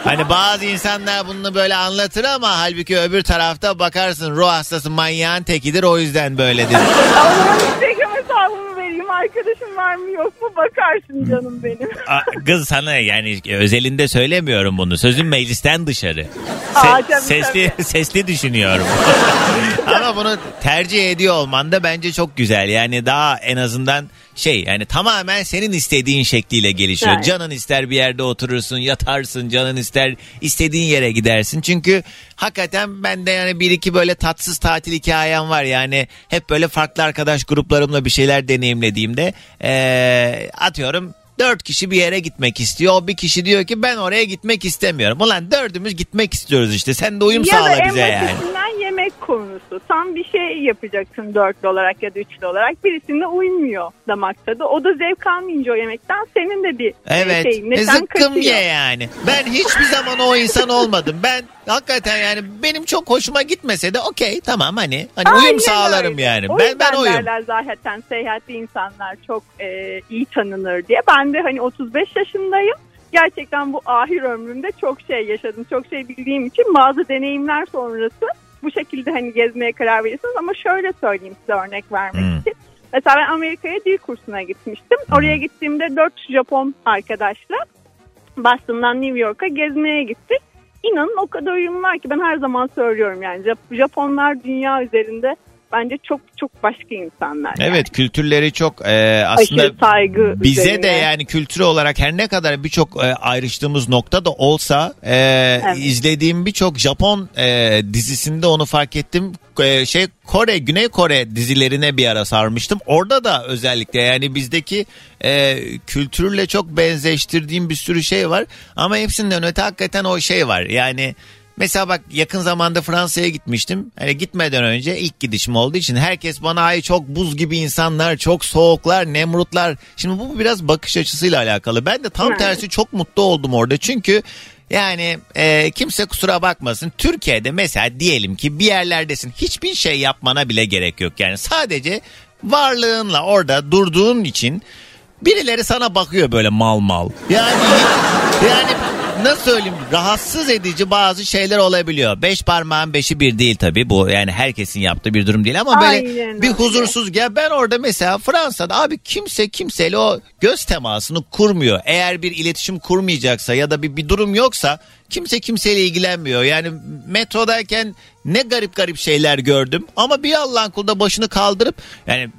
Hani bazı insanlar bunu böyle anlatır ama halbuki öbür tarafta bakarsın ruh hastası manyağın tekidir o yüzden böyledir. Zaman Instagram hesabımı vereyim. Arkadaşım var mı yok mu bakarsın canım benim. [laughs] Aa, Kız sana yani özelinde söylemiyorum bunu. Sözün meclisten dışarı. Aa, Se- tabii, sesli [laughs] sesli düşünüyorum. [laughs] Ama bunu tercih ediyor olman da bence çok güzel. Yani daha en azından şey yani tamamen senin istediğin şekliyle gelişiyor. Evet. Canın ister bir yerde oturursun, yatarsın, canın ister istediğin yere gidersin. Çünkü hakikaten ben de yani bir iki böyle tatsız tatil hikayem var. Yani hep böyle farklı arkadaş gruplarımla bir şeyler deneyimlediğimde eee, atıyorum Dört kişi bir yere gitmek istiyor. O bir kişi diyor ki ben oraya gitmek istemiyorum. Ulan dördümüz gitmek istiyoruz işte. Sen de uyum ya sağla bize yani. Konusu. Tam bir şey yapacaksın dörtlü olarak ya da üçlü olarak. Birisine uymuyor damak tadı. O da zevk almayınca o yemekten senin de bir Evet. e, E, şeyinden zıkkım kaçıyor. ye yani. Ben hiçbir zaman o insan olmadım. Ben hakikaten yani benim çok hoşuma gitmese de okey tamam hani hani Aynen uyum sağlarım öyle. yani. O Ben ben oyum. derler zaten seyahatli insanlar çok e, iyi tanınır diye. Ben de hani 35 yaşındayım. Gerçekten bu ahir ömrümde çok şey yaşadım. Çok şey bildiğim için bazı deneyimler sonrası bu şekilde hani gezmeye karar verirsiniz. Ama şöyle söyleyeyim size örnek vermek Hmm. için. Mesela ben Amerika'ya dil kursuna gitmiştim. Oraya gittiğimde 4 Japon arkadaşla Boston'dan New York'a gezmeye gittik. İnanın o kadar uyumlular ki ben her zaman söylüyorum yani Jap- Japonlar dünya üzerinde bence çok çok başka insanlar. yani. Evet kültürleri çok e, aslında Aşırı saygı bize üzerine. de yani kültürel olarak her ne kadar birçok e, ayrıştığımız nokta da olsa e, izlediğim birçok Japon e, dizisinde onu fark ettim. E, şey Kore, Güney Kore dizilerine bir ara sarmıştım. Orada da özellikle yani bizdeki e, kültürle çok benzeştirdiğim bir sürü şey var. Ama hepsinden öte hakikaten o şey var. Yani Mesela bak yakın zamanda Fransa'ya gitmiştim. Hani gitmeden önce ilk gidişim olduğu için herkes bana ay çok buz gibi insanlar, çok soğuklar, nemrutlar. Şimdi bu biraz bakış açısıyla alakalı. Ben de tam tersi çok mutlu oldum orada. Çünkü yani e, kimse kusura bakmasın. Türkiye'de mesela diyelim ki bir yerlerdesin. Hiçbir şey yapmana bile gerek yok. Yani sadece varlığınla orada durduğun için birileri sana bakıyor böyle mal mal. Yani yani nasıl söyleyeyim rahatsız edici bazı şeyler olabiliyor. Beş parmağın beşi bir değil tabii bu yani herkesin yaptığı bir durum değil ama böyle Aynen bir öyle. huzursuz ya ben orada mesela Fransa'da abi kimse kimseyle o göz temasını kurmuyor. Eğer bir iletişim kurmayacaksa ya da bir, bir durum yoksa kimse kimseyle ilgilenmiyor. Yani metrodayken ne garip garip şeyler gördüm ama bir Allah'ın kulda başını kaldırıp yani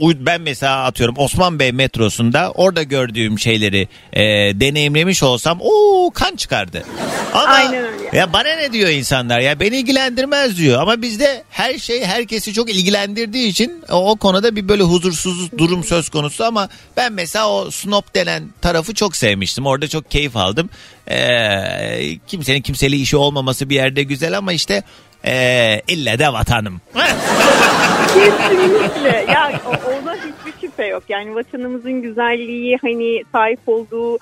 ben mesela atıyorum Osman Bey metrosunda orada gördüğüm şeyleri e, deneyimlemiş olsam o kan çıkardı. Ama Aynen öyle. ya bana ne diyor insanlar ya beni ilgilendirmez diyor ama bizde her şey herkesi çok ilgilendirdiği için o, o konuda bir böyle huzursuz durum söz konusu ama ben mesela o snob denen tarafı çok sevmiştim orada çok keyif aldım. Ee, kimsenin kimseyle işi olmaması bir yerde güzel ama işte ee, ille de vatanım. Kesinlikle. ya ona hiçbir şüphe yok. Yani vatanımızın güzelliği hani sahip olduğu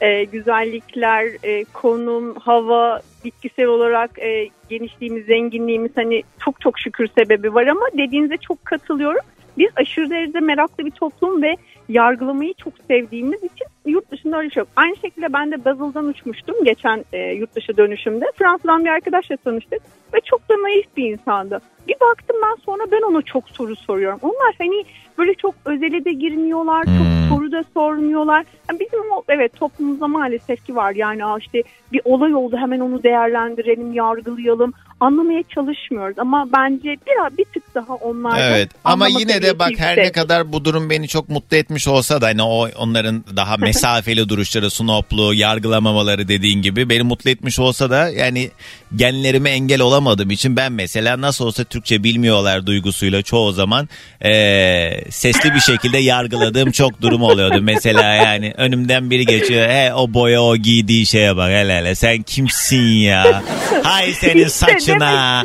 e, güzellikler, e, konum, hava, bitkisel olarak e, genişliğimiz, zenginliğimiz hani çok çok şükür sebebi var ama dediğinize çok katılıyorum. Biz aşırı derecede meraklı bir toplum ve yargılamayı çok sevdiğimiz için yurt dışında öyle şey yok. Aynı şekilde ben de Basel'dan uçmuştum geçen e, yurt dışı dönüşümde. Fransa'dan bir arkadaşla tanıştık ve çok da naif bir insandı. Bir baktım ben sonra ben ona çok soru soruyorum. Onlar hani böyle çok özele de girmiyorlar, Hmm. çok soru da sormuyorlar. Yani bizim o, evet toplumumuzda maalesef ki var yani işte bir olay oldu hemen onu değerlendirelim, yargılayalım. Anlamaya çalışmıyoruz. Ama bence bir, bir tık daha onlardan Evet ama yine de bak her ne kadar bu durum beni çok mutlu etmiş olsa da hani o onların daha mesafeli duruşları, [laughs] snoplu, yargılamamaları dediğin gibi beni mutlu etmiş olsa da yani genlerime engel olamadığım için ben mesela nasıl olsa Türkçe bilmiyorlar duygusuyla çoğu zaman eee, sesli bir şekilde yargıladığım çok durum oluyordu. Mesela yani önümden biri geçiyor. He o boya o giydiği şeye bak hele hele sen kimsin ya? Hay senin saçına.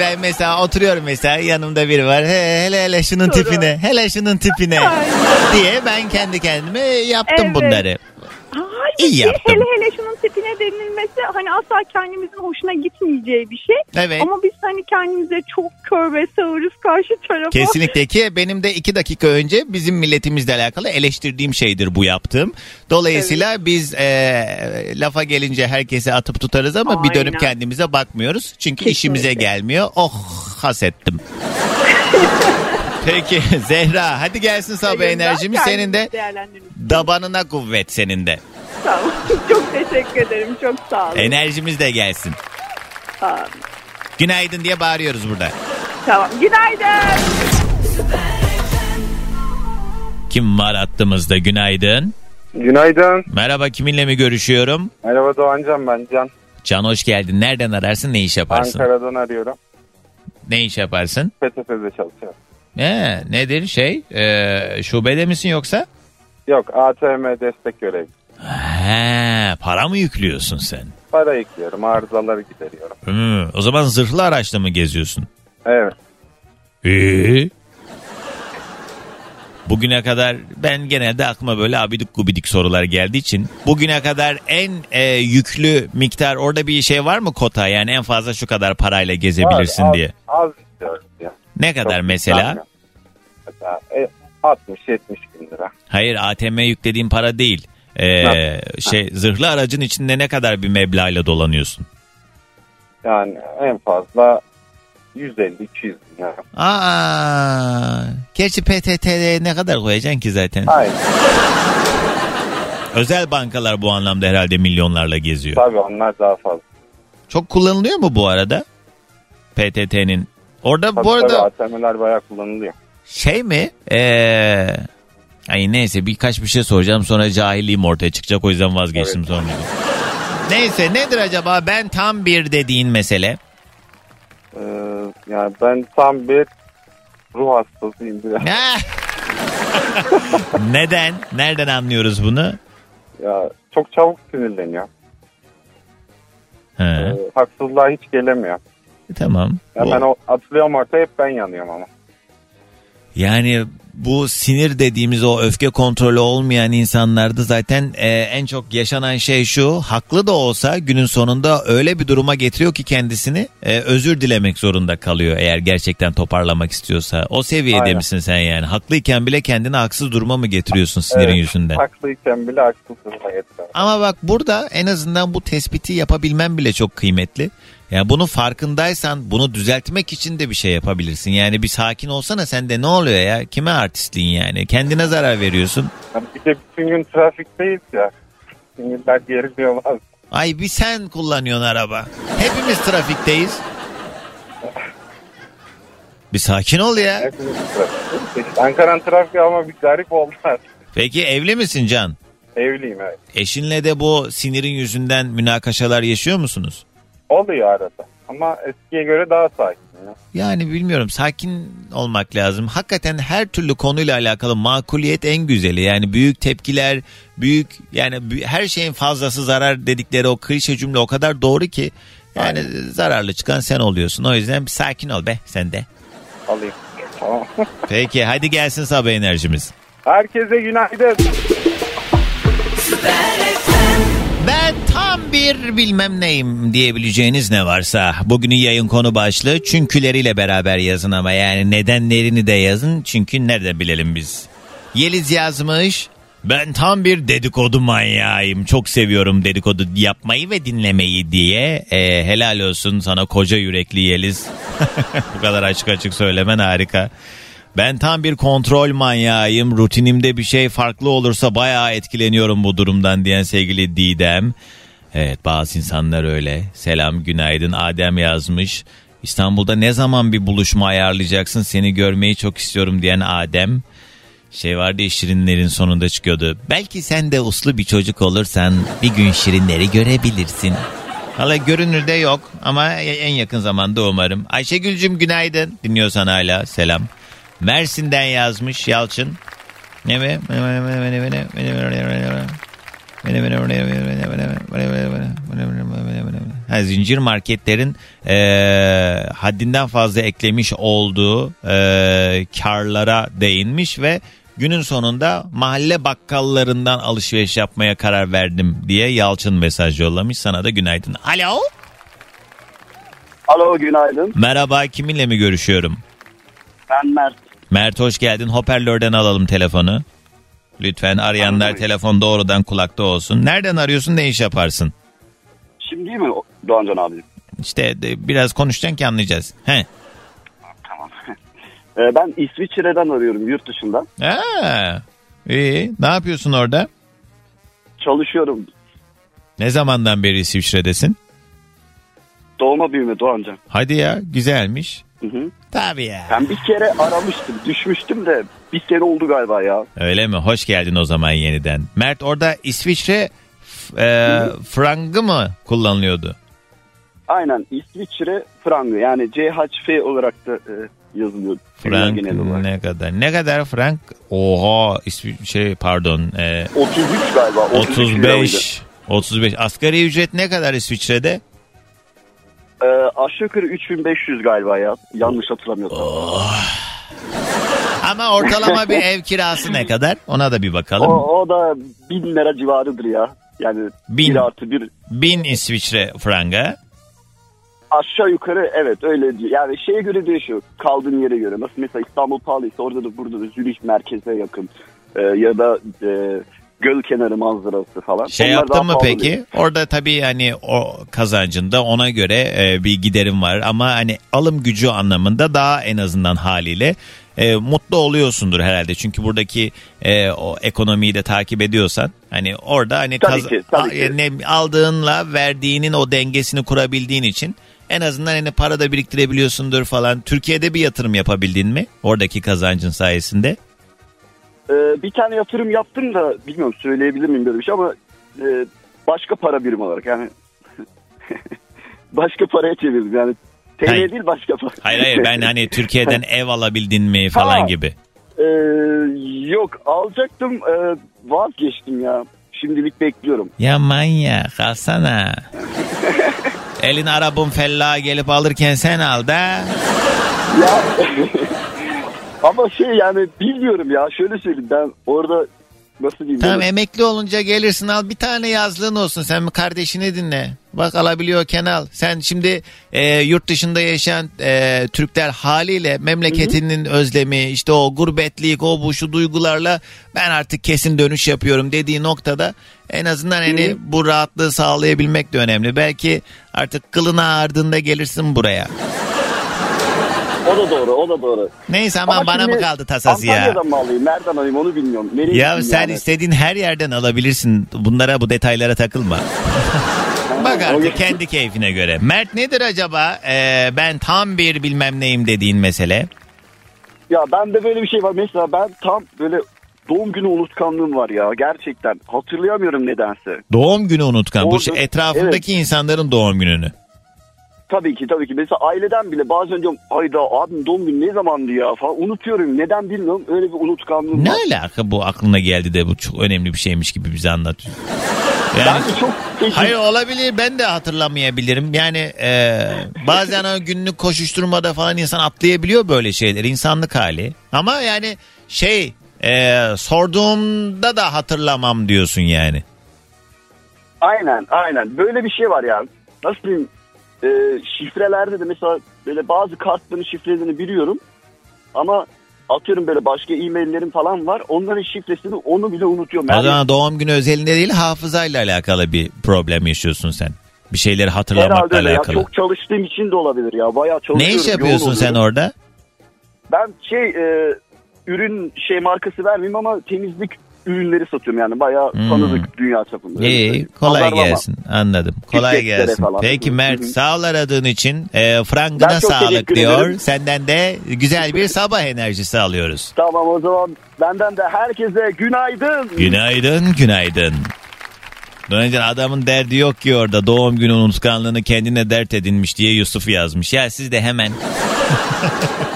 ben mesela oturuyorum mesela yanımda biri var. He, hele hele şunun Doğru. tipine, hele şunun tipine diye ben kendi kendime yaptım Evet. bunları. İyi yaptım. hele hele şunun tipine denilmesi hani asla kendimizin hoşuna gitmeyeceği bir şey. Evet. Ama biz hani kendimize çok kör ve sağırız karşı tarafa. Kesinlikle ki benim de iki dakika önce bizim milletimizle alakalı eleştirdiğim şeydir bu yaptığım. Dolayısıyla biz e, lafa gelince herkese atıp tutarız ama bir dönüp Aynen. kendimize bakmıyoruz. Çünkü Kesinlikle. işimize gelmiyor. Oh hasettim. [laughs] Peki Zehra hadi gelsin sabah enerjimiz senin de dabanına kuvvet senin de. Tamam. [laughs] çok teşekkür ederim. Çok sağ olun. Enerjimiz de gelsin. Sağ olun. Günaydın diye bağırıyoruz burada. Tamam. Günaydın. Kim var hattımızda? Günaydın. Günaydın. Merhaba kiminle mi görüşüyorum? Merhaba Doğancan ben Can. Can hoş geldin. Nereden ararsın? Ne iş yaparsın? Ankara'dan arıyorum. Ne iş yaparsın? PTT'de çalışıyorum. Ee, nedir şey? Ee, şubede misin yoksa? Yok ATM destek görevi. He, para mı yüklüyorsun sen? Para ekliyorum, arızaları gideriyorum. Hmm, o zaman zırhlı araçla mı geziyorsun? Evet. Ee? Bugüne kadar ben genelde aklıma böyle abidik gubidik sorular geldiği için bugüne kadar en e, yüklü miktar orada bir şey var mı kota yani en fazla şu kadar parayla gezebilirsin az, diye. Az istiyoruz ya. Ne kadar Çok mesela? Mesela e, 60-70 bin lira. Hayır ATM yüklediğin para değil. Ee, şey zırhlı aracın içinde ne kadar bir meblağla dolanıyorsun? Yani en fazla 150-200 bin lira. Aa, gerçi PTT'de ne kadar koyacaksın ki zaten? Hayır. Özel bankalar bu anlamda herhalde milyonlarla geziyor. Tabii onlar daha fazla. Çok kullanılıyor mu bu arada? PTT'nin. Orada Tabii, bu arada tabii ATM'ler bayağı kullanılıyor. şey mi? Ee, ay neyse birkaç bir şey soracağım sonra cahilliğim ortaya çıkacak o yüzden vazgeçtim sonra. Neyse nedir acaba ben tam bir dediğin mesele? Ee, yani ben tam bir ruh hastasıyım. biraz. [laughs] Neden? Nereden anlıyoruz bunu? Ya çok çabuk sinirleniyor. He, Ee, haksızlığa hiç gelemiyor. tamam. Hemen O- o, atılıyorum ortaya hep ben yanıyorum ama. Yani bu sinir dediğimiz o öfke kontrolü olmayan insanlarda zaten e, en çok yaşanan şey şu haklı da olsa günün sonunda öyle bir duruma getiriyor ki kendisini e, özür dilemek zorunda kalıyor eğer gerçekten toparlamak istiyorsa. O seviyede Aynen. misin sen yani? Haklıyken bile kendini haksız duruma mı getiriyorsun sinirin Evet, yüzünden? Haklıyken bile haksız duruma getiriyor. Ama bak burada en azından bu tespiti yapabilmen bile çok kıymetli. Yani bunun farkındaysan bunu düzeltmek için de bir şey yapabilirsin. Yani bir sakin olsana sen de ne oluyor ya? Kime artistliğin yani? Kendine zarar veriyorsun. Yani bir de bütün gün trafikteyiz ya. Sinirler geriliyor bazen. Ay bir sen kullanıyorsun araba. Hepimiz trafikteyiz. Bir sakin ol ya. Ankara'nın trafiği ama bir garip oldu. Peki evli misin Can? Evliyim evet. Eşinle de bu sinirin yüzünden münakaşalar yaşıyor musunuz? Oluyor arada. Ama eskiye göre daha sakin. Ya. Yani bilmiyorum sakin olmak lazım. Hakikaten her türlü konuyla alakalı makuliyet en güzeli. Yani büyük tepkiler, büyük yani her şeyin fazlası zarar dedikleri o klişe cümle o kadar doğru ki yani zararlı çıkan sen oluyorsun. O yüzden bir sakin ol be sen de. Alayım. Tamam. [laughs] Peki hadi gelsin sabah enerjimiz. Herkese günaydın. Ben tam bir bilmem neyim diyebileceğiniz ne varsa bugünün yayın konu başlığı çünküleriyle beraber yazın ama yani nedenlerini de yazın çünkü nereden bilelim biz. Yeliz yazmış ben tam bir dedikodu manyağıyım çok seviyorum dedikodu yapmayı ve dinlemeyi diye Ee, helal olsun sana koca yürekli Yeliz [laughs] bu kadar açık açık söylemen harika. Ben tam bir kontrol manyağıyım. Rutinimde bir şey farklı olursa bayağı etkileniyorum bu durumdan diyen sevgili Didem. Evet bazı insanlar öyle. Selam günaydın Adem yazmış. İstanbul'da ne zaman bir buluşma ayarlayacaksın seni görmeyi çok istiyorum diyen Adem. Şey vardı ya şirinlerin sonunda çıkıyordu. Belki sen de uslu bir çocuk olursan bir gün şirinleri görebilirsin. Hala görünürde yok ama en yakın zamanda umarım. Ayşegül'cüm günaydın. Dinliyorsan hala selam. Mersin'den yazmış Yalçın. Ne mi? Ha, zincir marketlerin e, haddinden fazla eklemiş olduğu e, karlara değinmiş ve günün sonunda mahalle bakkallarından alışveriş yapmaya karar verdim diye Yalçın mesaj yollamış. Sana da günaydın. Alo. Alo günaydın. Merhaba kiminle mi görüşüyorum? Ben Mert. Mert hoş geldin. Hoparlörden alalım telefonu. Lütfen arayanlar Anladım. telefon doğrudan kulakta olsun. Nereden arıyorsun ne iş yaparsın? Şimdi mi Doğancan abi? İşte de, biraz konuşacaksın ki anlayacağız. He. Tamam. [laughs] Ee, ben İsviçre'den arıyorum yurt dışından. Ha. İyi. Ne yapıyorsun orada? Çalışıyorum. Ne zamandan beri İsviçre'desin? Doğma büyüme Doğancan. Hadi ya güzelmiş. Hı hı. Tabii ya. Ben bir kere aramıştım. Düşmüştüm de bir sene oldu galiba ya. Öyle mi? Hoş geldin o zaman yeniden. Mert orada İsviçre e, frangı mı kullanılıyordu? Aynen İsviçre frangı yani CHF olarak da e, yazılıyor. Frank genel olarak. ne kadar? Ne kadar frank? Oha İsvi- şey pardon. e, 33 galiba. 33 lira mıydı? 35. 35. Asgari ücret ne kadar İsviçre'de? Ee, aşağı yukarı 3500 galiba ya. Yanlış hatırlamıyorsam. Ama ortalama bir ev kirası ne kadar? Ona da bir bakalım. O, o da 1000 lira civarıdır ya. Yani Bin. 1 artı 1 1000 İsviçre franga. aşağı yukarı evet öyle diyor. Yani şeye göre değişiyor. Kaldığın yere göre. Nasıl mesela İstanbul pahalıysa orada da burada da Zürih merkeze yakın. Ee, ya da e, göl kenarı manzarası falan. Şey Onlar yaptın mı peki? değil. Orada tabii hani o kazancında ona göre e, bir giderim var ama hani alım gücü anlamında daha en azından haliyle e, mutlu oluyorsundur herhalde. Çünkü buradaki e, o ekonomiyi de takip ediyorsan hani orada hani Tabii ki, tabii ki. ne- aldığınla verdiğinin o dengesini kurabildiğin için en azından hani para da biriktirebiliyorsundur falan. Türkiye'de bir yatırım yapabildin mi? Oradaki kazancın sayesinde. Ee, bir tane yatırım yaptım da bilmiyorum söyleyebilir miyim böyle bir şey ama e, başka para birimi olarak yani [laughs] başka paraya çevirdim yani TL Hayır. değil başka para. Hayır hayır ben hani Türkiye'den [laughs] ev alabildin mi falan Ha. gibi. Ee, yok alacaktım e, vazgeçtim ya. Şimdilik bekliyorum. Ya manyak alsana. [laughs] Elin arabın fella gelip alırken sen al da. Ya ama şey yani bilmiyorum ya şöyle söyleyeyim ben orada nasıl diyeyim? Tamam böyle- emekli olunca gelirsin al bir tane yazlığın olsun. Sen kardeşini dinle. Bak alabiliyorken al. Sen şimdi e, yurt dışında yaşayan e, Türkler haliyle memleketinin özlemi işte o gurbetlik o bu şu duygularla ben artık kesin dönüş yapıyorum dediği noktada en azından hani bu rahatlığı sağlayabilmek de önemli. Belki artık kılına ağardığında gelirsin buraya. O da doğru o da doğru. Neyse aman Ama bana mı kaldı tasası ya? Antalya'dan mı alayım nereden alayım onu bilmiyorum. Nereye Ya sen yani? istediğin her yerden alabilirsin. Bunlara bu detaylara takılma. [laughs] Bak artık kendi keyfine göre. Mert nedir acaba? Ee, ben tam bir bilmem neyim dediğin mesele. Ya bende böyle bir şey var. Mesela ben tam böyle doğum günü unutkanlığım var ya. Gerçekten hatırlayamıyorum nedense. Doğum günü unutkan. Bu Orada- şey, etrafındaki insanların doğum gününü. Tabii ki tabii ki. Mesela aileden bile bazen diyorum ayda abim doğum günü ne zamandı ya falan unutuyorum. Neden bilmiyorum. Öyle bir unutkanlığım Ne var. alaka bu aklına geldi de bu çok önemli bir şeymiş gibi bize anlatıyor. Yani, Ben de çok hayır olabilir ben de hatırlamayabilirim. Yani e, bazen o günlük koşuşturmada falan insan atlayabiliyor böyle şeyler. insanlık hali. Ama yani şey e, sorduğumda da hatırlamam diyorsun yani. Aynen aynen. Böyle bir şey var ya. Nasıl diyeyim? Ee, şifrelerde de mesela böyle bazı kartların şifrelerini biliyorum. Ama atıyorum böyle başka e-maillerim falan var. Onların şifresini onu bile unutuyorum. O Yani zaman doğum günü özelinde değil hafızayla alakalı bir problem yaşıyorsun sen. Bir şeyleri hatırlamakla öyle ya. alakalı. Çok çalıştığım için de olabilir ya. Bayağı çalışıyorum. Ne iş yoğun yapıyorsun sen oluyorum. orada? Ben şey e, ürün şey markası vermeyeyim ama temizlik ürünleri satıyorum yani. Bayağı Hmm. tanıdık dünya çapında. İyi kolay Pazarlama. gelsin anladım kolay gelsin. falan. Peki. Mert Hı hı. sağ ol aradığın için e, frangına sağlık diyor. ederim. Senden de güzel bir sabah enerjisi alıyoruz. Tamam o zaman benden de herkese günaydın. Günaydın günaydın. Önce adamın derdi yok ki orada doğum günü unutkanlığını kendine dert edinmiş diye Yusuf yazmış. Ya siz de hemen [laughs]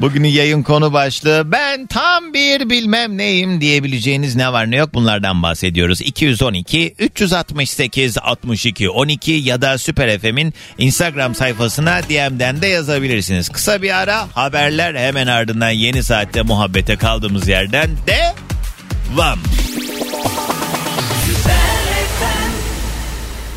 Bugünün yayın konu başlığı ben tam bir bilmem neyim diyebileceğiniz ne var ne yok bunlardan bahsediyoruz. 212 368 62 12 ya da Süper FM'in Instagram sayfasına DM'den de yazabilirsiniz. Kısa bir ara haberler hemen ardından yeni saatte muhabbete kaldığımız yerden devam.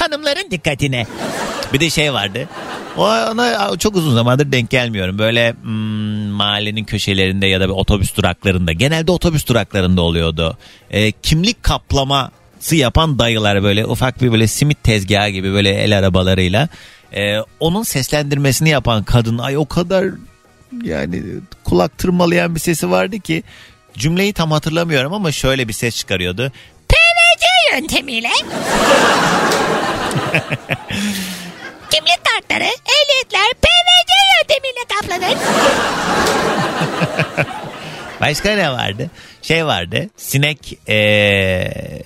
hanımların dikkatine. Bir de şey vardı. O ona çok uzun zamandır denk gelmiyorum. Böyle hmm, mahallenin köşelerinde ya da bir otobüs duraklarında. Genelde otobüs duraklarında oluyordu. Ee, kimlik kaplaması yapan dayılar böyle ufak bir böyle simit tezgahı gibi böyle el arabalarıyla. Ee, onun seslendirmesini yapan kadın ay o kadar yani kulak tırmalayan bir sesi vardı ki cümleyi tam hatırlamıyorum ama şöyle bir ses çıkarıyordu. PVC yöntemiyle [laughs] kimlik kartları, ehliyetler PVC yöntemiyle kaplanır. [laughs] Başka ne vardı? Şey vardı. Sinek eee,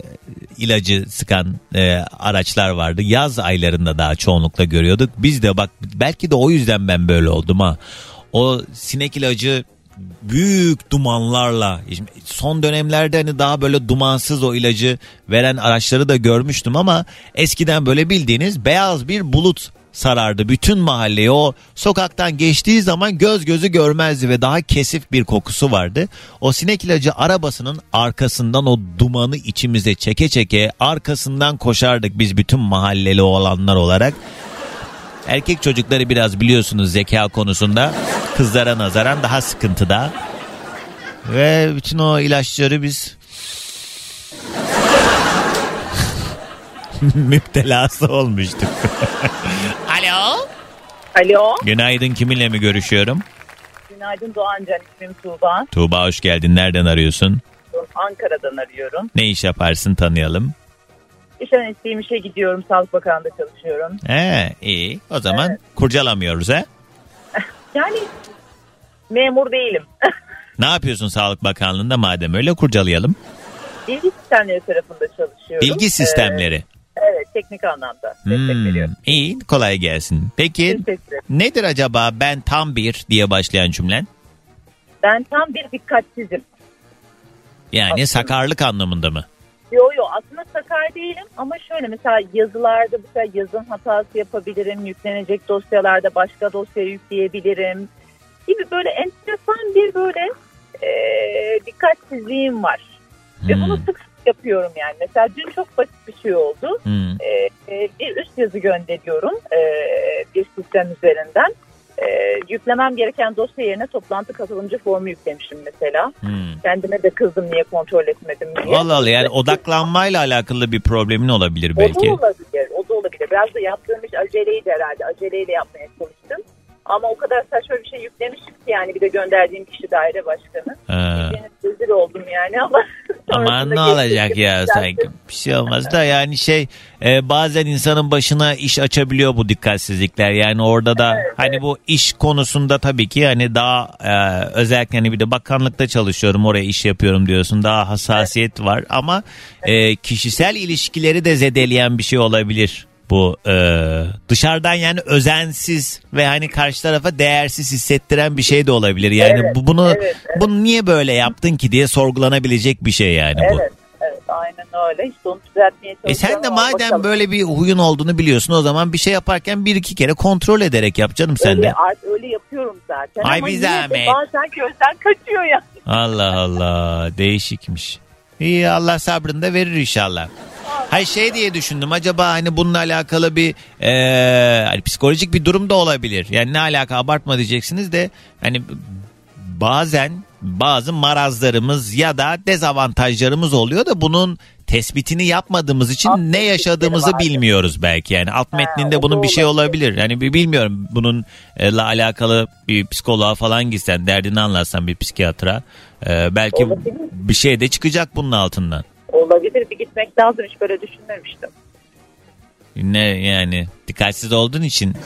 ilacı sıkan eee, araçlar vardı. Yaz aylarında daha çoğunlukla görüyorduk. Biz de bak belki de o yüzden ben böyle oldum ha. O sinek ilacı büyük dumanlarla son dönemlerde hani daha böyle dumansız o ilacı veren araçları da görmüştüm ama eskiden böyle bildiğiniz beyaz bir bulut sarardı bütün mahalleyi o sokaktan geçtiği zaman göz gözü görmezdi ve daha kesif bir kokusu vardı. O sinek ilacı arabasının arkasından o dumanı içimize çeke çeke arkasından koşardık biz bütün mahalleli olanlar olarak. Erkek çocukları biraz biliyorsunuz zeka konusunda kızlara nazaran daha sıkıntıda. Ve bütün o ilaçları biz [laughs] müptelası olmuştuk. [laughs] Alo. Alo. Günaydın kiminle mi görüşüyorum? Günaydın Doğancan ismim Tuğba. Tuğba hoş geldin. Nereden arıyorsun? Ankara'dan arıyorum. Ne iş yaparsın tanıyalım. İş öğretmeniyim işe gidiyorum. Sağlık Bakanlığı'nda çalışıyorum. He iyi. O zaman kurcalamıyoruz he. [laughs] Yani memur değilim. [laughs] Ne yapıyorsun Sağlık Bakanlığı'nda madem öyle kurcalayalım. Bilgi sistemleri tarafında çalışıyorum. Bilgi sistemleri. Ee, evet teknik anlamda destek Hmm, veriyorum. iyi kolay gelsin. Peki nedir acaba ben tam bir diye başlayan cümlen? Ben tam bir dikkatsizim. Yani sakarlık anlamında mı? Yo yo aslında sakar değilim ama şöyle mesela yazılarda mesela yazım hatası yapabilirim. Yüklenecek dosyalarda başka dosya yükleyebilirim gibi böyle enteresan bir böyle e, dikkatsizliğim var. Ve bunu sık sık yapıyorum yani. Mesela dün çok basit bir şey oldu. Hmm. E, e, bir üst yazı gönderiyorum e, bir sistem üzerinden. E, yüklemem gereken dosya yerine toplantı katılımcı formu yüklemişim mesela. Hmm. Kendime de kızdım niye kontrol etmedim diye. Allah Allah yani odaklanmayla alakalı bir problemin olabilir O da belki. olabilir, o da olabilir. Biraz da yaptığım iş aceleydi herhalde. Aceleyle yapmaya çalıştım. Ama o kadar saçma bir şey yüklemişim ki yani bir de gönderdiğim kişi daire başkanı. Ha. Rezil oldum yani ama. [laughs] Aman ne olacak ya sanki bir şey olmaz da yani şey e, bazen insanın başına iş açabiliyor bu dikkatsizlikler yani orada da hani bu iş konusunda tabii ki hani daha e, özellikle hani bir de bakanlıkta çalışıyorum oraya iş yapıyorum diyorsun daha hassasiyet var ama e, kişisel ilişkileri de zedeleyen bir şey olabilir bu e, dışarıdan yani özensiz ve hani karşı tarafa değersiz hissettiren bir şey de olabilir yani Evet, bu bunu evet, bunu niye böyle yaptın ki diye sorgulanabilecek bir şey yani bu. Evet, evet aynen öyle. İşte onu düzeltmeye E sen de madem bakalım. böyle bir huyun olduğunu biliyorsun o zaman bir şey yaparken bir iki kere kontrol ederek yap canım sen öyle, de. Artık öyle yapıyorum zaten. Ay ama bir zahmet. Bazen gözden kaçıyor ya. Allah Allah değişikmiş. İyi Allah sabrını da verir inşallah. Hay şey diye düşündüm acaba hani bununla alakalı bir eee, hani psikolojik bir durum da olabilir. Yani ne alaka abartma diyeceksiniz de hani bazen bazı marazlarımız ya da dezavantajlarımız oluyor da bunun tespitini yapmadığımız için Alt ne yaşadığımızı bilmiyoruz belki yani alt metninde o bunun bir şey olabilir. Yani bir bilmiyorum bunun e, la alakalı bir psikoloğa falan gitsen derdini anlatsan bir psikiyatra e, belki Olabilir. bir şey de çıkacak bunun altından. Olabilir bir gitmek lazım hiç böyle düşünmemiştim. Ne yani dikkatsiz olduğun için. [laughs]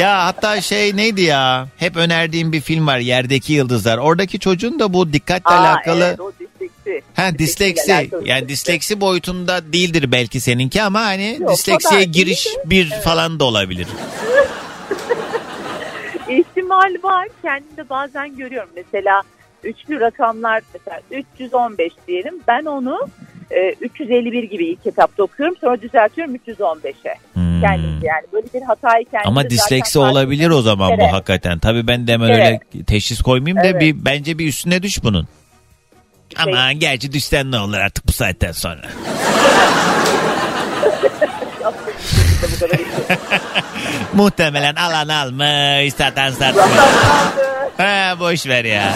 ya hatta şey neydi ya? Hep önerdiğim bir film var Yerdeki Yıldızlar. Oradaki çocuğun da bu dikkatle Aa, alakalı Evet, o disleksi. Ha disleksi yani disleksi boyutunda değildir belki seninki ama hani Yok, disleksiye giriş bir falan da olabilir. İhtimal var. Kendim de bazen görüyorum. Mesela üçlü rakamlar mesela 315 diyelim. Ben onu e, 351 gibi ilk etapta okuyorum. Sonra düzeltiyorum 315'e. Hmm. Kendimce yani böyle bir hatayı kendim Ama disleksi olabilir o zaman bu hakikaten. Tabii ben de hemen Evet. öyle teşhis koymayayım da Evet. bir bence bir üstüne düş bunun. Ama gerçi düşsen ne olur artık bu saatten sonra. [laughs] kadar. [laughs] Muhtemelen alan almış, satan satmış. [laughs] ha, boş ver ya.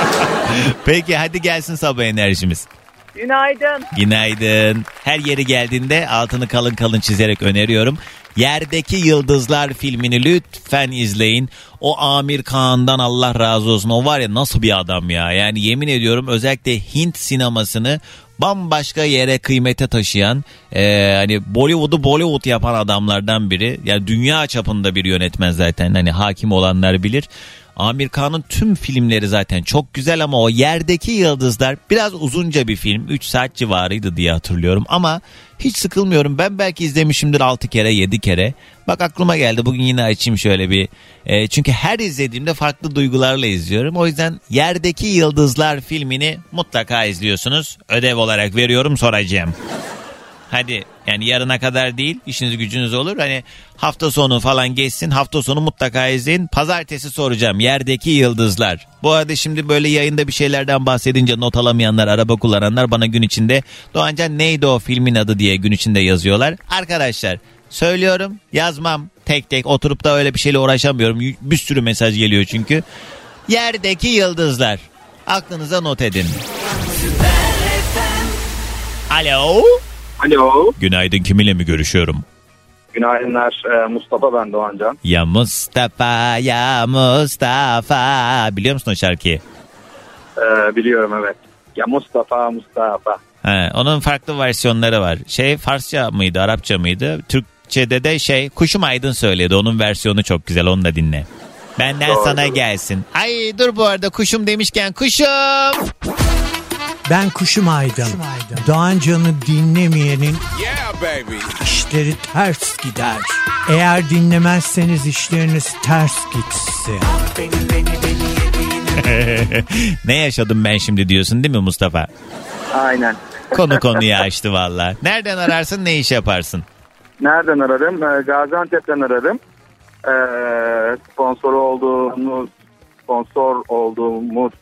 [laughs] Peki hadi gelsin sabah enerjimiz. Günaydın. Günaydın. Her yeri geldiğinde altını kalın kalın çizerek öneriyorum. Yerdeki Yıldızlar filmini lütfen izleyin. O Amir Kağan'dan Allah razı olsun. O var ya nasıl bir adam ya. Yani yemin ediyorum özellikle Hint sinemasını bambaşka yere kıymete taşıyan e, hani Bollywood'u Bollywood yapan adamlardan biri. Yani dünya çapında bir yönetmen zaten hani hakim olanlar bilir. Amir Kağan'ın tüm filmleri zaten çok güzel ama o Yerdeki Yıldızlar biraz uzunca bir film. 3 saat civarıydı diye hatırlıyorum ama hiç sıkılmıyorum. Ben belki izlemişimdir 6 kere 7 kere. Bak aklıma geldi bugün yine açayım şöyle bir. E, çünkü her izlediğimde farklı duygularla izliyorum. O yüzden Yerdeki Yıldızlar filmini mutlaka izliyorsunuz. Ödev olarak veriyorum soracağım. Hadi yani yarına kadar değil işiniz gücünüz olur. Hani hafta sonu falan geçsin hafta sonu mutlaka izleyin. Pazartesi soracağım yerdeki yıldızlar. Bu arada şimdi böyle yayında bir şeylerden bahsedince not alamayanlar araba kullananlar bana gün içinde Doğancan neydi o filmin adı diye gün içinde yazıyorlar. Arkadaşlar söylüyorum yazmam tek tek oturup da öyle bir şeyle uğraşamıyorum. Bir sürü mesaj geliyor çünkü. Yerdeki yıldızlar. Aklınıza not edin. Alo. Alo. Günaydın kiminle mi görüşüyorum? Günaydınlar. Ee, Mustafa ben Doğancan. Ya Mustafa ya Mustafa. Biliyor musun o şarkıyı? Ee, biliyorum evet. Ya Mustafa Mustafa. He, onun farklı versiyonları var. Şey Farsça mıydı, Arapça mıydı? Türkçe'de de şey Kuşum Aydın söyledi. Onun versiyonu çok güzel. Onu da dinle. Benden Doğru. sana gelsin. Ay dur bu arada kuşum demişken kuşum. Ben Kuşum Aydın. Doğancan'ı dinlemeyenin işleri ters gider. Eğer dinlemezseniz işleriniz ters gitsin. [laughs] ne yaşadım ben şimdi diyorsun değil mi Mustafa? Aynen. Konu konuyu açtı valla. Nereden ararsın ne iş yaparsın? Nereden ararım? Ee, Gaziantep'ten ararım. Ee, sponsor olduğumuz sponsor olduğumuz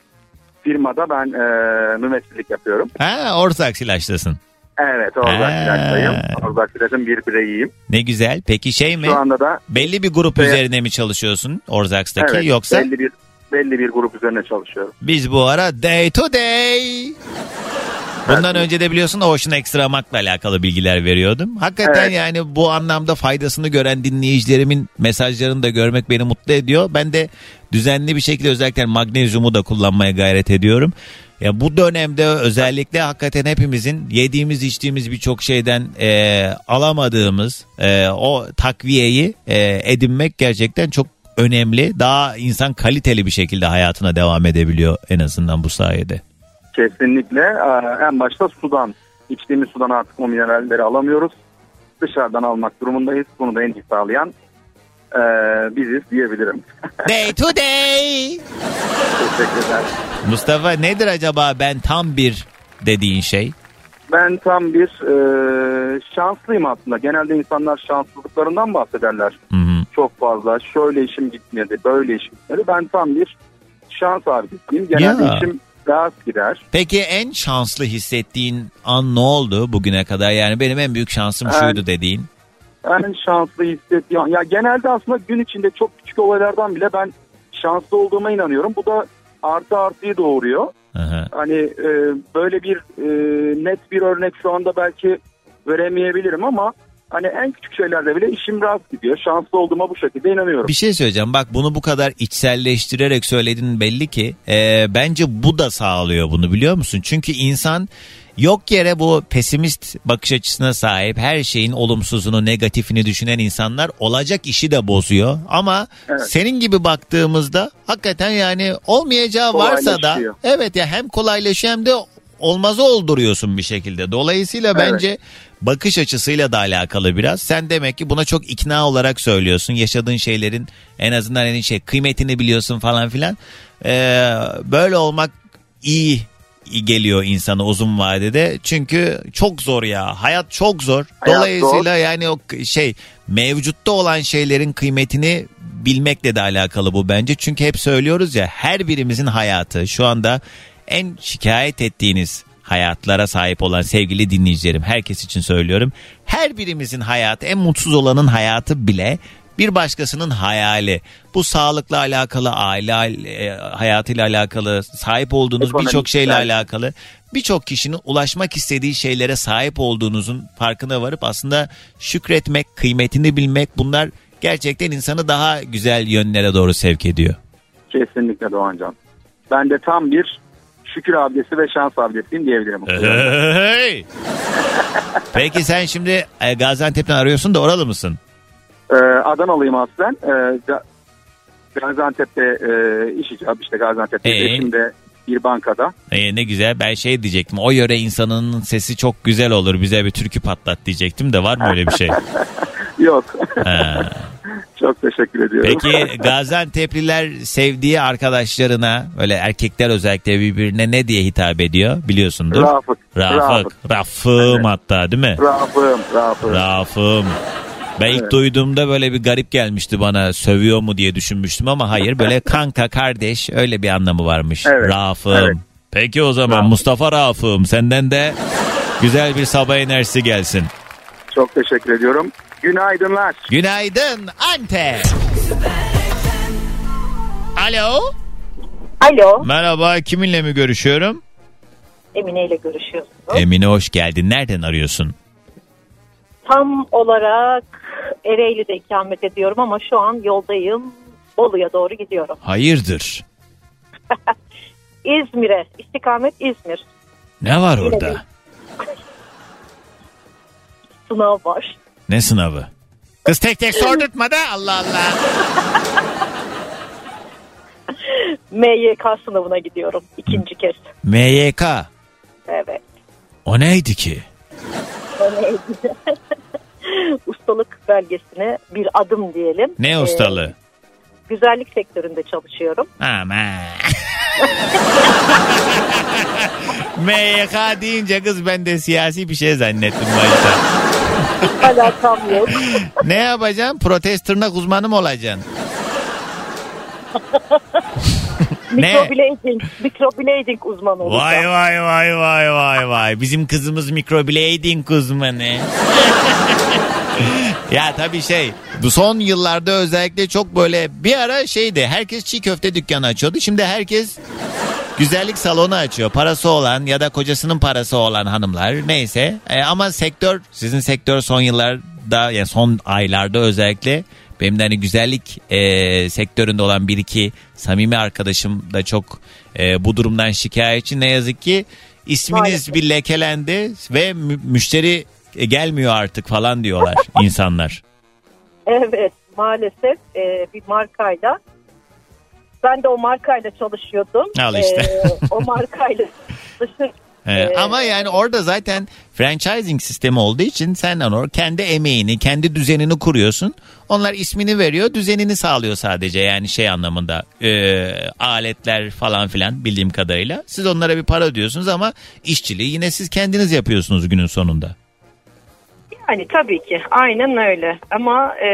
firmada ben e, mümessillik yapıyorum. Ha Ortak Silaş'tasın. Evet Orzak Ha. Silaj'tayım. Orzak bir bireyiyim. Ne güzel. Peki şey mi? Şu anda da Belli bir grup Evet. üzerine mi çalışıyorsun Orzaks'taki evet, yoksa belli bir belli bir grup üzerine çalışıyorum. biz bu ara day to day. Bundan önce de biliyorsun Ocean Extra Mac'la alakalı bilgiler veriyordum. Hakikaten Evet. yani bu anlamda faydasını gören dinleyicilerimin mesajlarını da görmek beni mutlu ediyor. Ben de düzenli bir şekilde özellikle magnezyumu da kullanmaya gayret ediyorum. Ya bu dönemde özellikle hakikaten hepimizin yediğimiz içtiğimiz birçok şeyden e, alamadığımız e, o takviyeyi e, edinmek gerçekten çok önemli. Daha insan kaliteli bir şekilde hayatına devam edebiliyor en azından bu sayede. Kesinlikle. Ee, En başta sudan. İçtiğimiz sudan artık o mineralleri alamıyoruz. Dışarıdan almak durumundayız. Bunu da en iyi sağlayan e, biziz diyebilirim. [laughs] Day to day. Teşekkürler. Mustafa nedir acaba ben tam bir dediğin şey? Ben tam bir e, şanslıyım aslında. Genelde insanlar şanssızlıklarından bahsederler. Çok fazla. Şöyle işim gitmedi, böyle işim gitmedi. Ben tam bir şans abisiyim. Genelde Ya. işim rast gider. Peki en şanslı hissettiğin an ne oldu bugüne kadar? Yani benim en büyük şansım Evet. şuydu dediğin. En şanslı hissettiğim... Ya genelde aslında gün içinde çok küçük olaylardan bile ben şanslı olduğuma inanıyorum. Bu da artı artıyı doğuruyor. Aha. Hani e, böyle bir e, net bir örnek şu anda belki veremeyebilirim ama hani en küçük şeylerde bile işim rast gidiyor. Şanslı olduğuma bu şekilde inanıyorum. Bir şey söyleyeceğim. Bak bunu bu kadar içselleştirerek söylediğin belli ki. Ee, bence bu da sağlıyor bunu biliyor musun? Çünkü insan yok yere bu pesimist bakış açısına sahip her şeyin olumsuzunu negatifini düşünen insanlar olacak işi de bozuyor. Ama Evet. senin gibi baktığımızda hakikaten yani olmayacağı varsa da evet ya hem kolaylaşıyor hem de olmazı olduruyorsun bir şekilde. Dolayısıyla Evet. bence bakış açısıyla da alakalı biraz. Sen demek ki buna çok ikna olarak söylüyorsun. Yaşadığın şeylerin en azından hani şey kıymetini biliyorsun falan filan. Ee, böyle olmak iyi geliyor insana uzun vadede. Çünkü çok zor ya. Hayat çok zor. Hayat Dolayısıyla yani o şey mevcutta olan şeylerin kıymetini bilmekle de alakalı bu bence. Çünkü hep söylüyoruz ya her birimizin hayatı şu anda en şikayet ettiğiniz hayatlara sahip olan sevgili dinleyicilerim herkes için söylüyorum. Her birimizin hayatı en mutsuz olanın hayatı bile bir başkasının hayali. Bu sağlıkla alakalı, aile e, hayatıyla alakalı, sahip olduğunuz birçok şeyle alakalı. Birçok kişinin ulaşmak istediği şeylere sahip olduğunuzun farkına varıp aslında şükretmek, kıymetini bilmek bunlar gerçekten insanı daha güzel yönlere doğru sevk ediyor. Kesinlikle Doğancan. Ben de tam bir şükür abdesi ve şans abdesiyim diyebilirim. Hey! Peki sen şimdi e, Gaziantep'ten arıyorsun da oralı mısın? Ee, Adanalıyım aslen. Ee, Ga- Gaziantep'te e, iş icabı işte Gaziantep'te Ee? eşim de bir bankada. Ee, ne güzel ben şey diyecektim o yöre insanının sesi çok güzel olur bize bir türkü patlat diyecektim de var mı öyle bir şey? [laughs] Yok. Ha. [laughs] Çok teşekkür ediyorum. Peki Gaziantep'liler sevdiği arkadaşlarına böyle erkekler özellikle birbirine ne diye hitap ediyor biliyorsundur. Rafık. Rafık. Rafık. Rafım hatta değil mi? Rafım, Rafım. Rafım. Ben ilk duyduğumda böyle bir garip gelmişti bana sövüyor mu diye düşünmüştüm ama hayır böyle [laughs] kanka kardeş öyle bir anlamı varmış. Evet, Rafım. evet. Peki o zaman Mustafa Rafım senden de güzel bir sabah enerjisi gelsin. Çok teşekkür ediyorum. Günaydınlar. Günaydın Antep. Alo. Alo. Merhaba kiminle mi görüşüyorum? Emine ile görüşüyorsunuz. Emine hoş geldin. Nereden arıyorsun? Tam olarak Ereğli'de ikamet ediyorum ama şu an yoldayım. Bolu'ya doğru gidiyorum. Hayırdır? [laughs] İzmir'e. istikamet İzmir. Ne var Yine orada? [laughs] Sınav var. Ne sınavı? Kız tek tek sordurtma da Allah Allah. [laughs] MYK sınavına gidiyorum ikinci kez. MYK. Evet. O neydi ki? [laughs] Ustalık belgesine bir adım diyelim. Ne ustalığı? Ee, güzellik sektöründe çalışıyorum. Ama. [laughs] MYK deyince kız ben de siyasi bir şey zannettim başta. [laughs] Alakam yok. ne yapacaksın? Protest tırnak uzmanı mı olacaksın? Ne? Microblading, microblading uzmanı olacağım. Vay vay vay vay vay vay. Bizim kızımız microblading uzmanı. [laughs] ya tabii şey bu son yıllarda özellikle çok böyle bir ara şeydi herkes çiğ köfte dükkanı açıyordu. Şimdi herkes güzellik salonu açıyor. Parası olan ya da kocasının parası olan hanımlar neyse. E, ama sektör sizin sektör son yıllarda yani son aylarda özellikle benim de hani güzellik e, sektöründe olan bir iki samimi arkadaşım da çok e, bu durumdan şikayetçi. Ne yazık ki isminiz Maalesef. bir lekelendi ve mü- müşteri e, gelmiyor artık falan diyorlar [laughs] insanlar. Evet maalesef e, bir markayla ben de o markayla çalışıyordum. Al işte. E, o markayla [laughs] çalışır. He, Ee, ama yani orada zaten franchising sistemi olduğu için sen onu kendi emeğini, kendi düzenini kuruyorsun. Onlar ismini veriyor, düzenini sağlıyor sadece yani şey anlamında e, aletler falan filan bildiğim kadarıyla. Siz onlara bir para ödüyorsunuz ama işçiliği yine siz kendiniz yapıyorsunuz günün sonunda. Yani tabii ki aynen öyle ama e,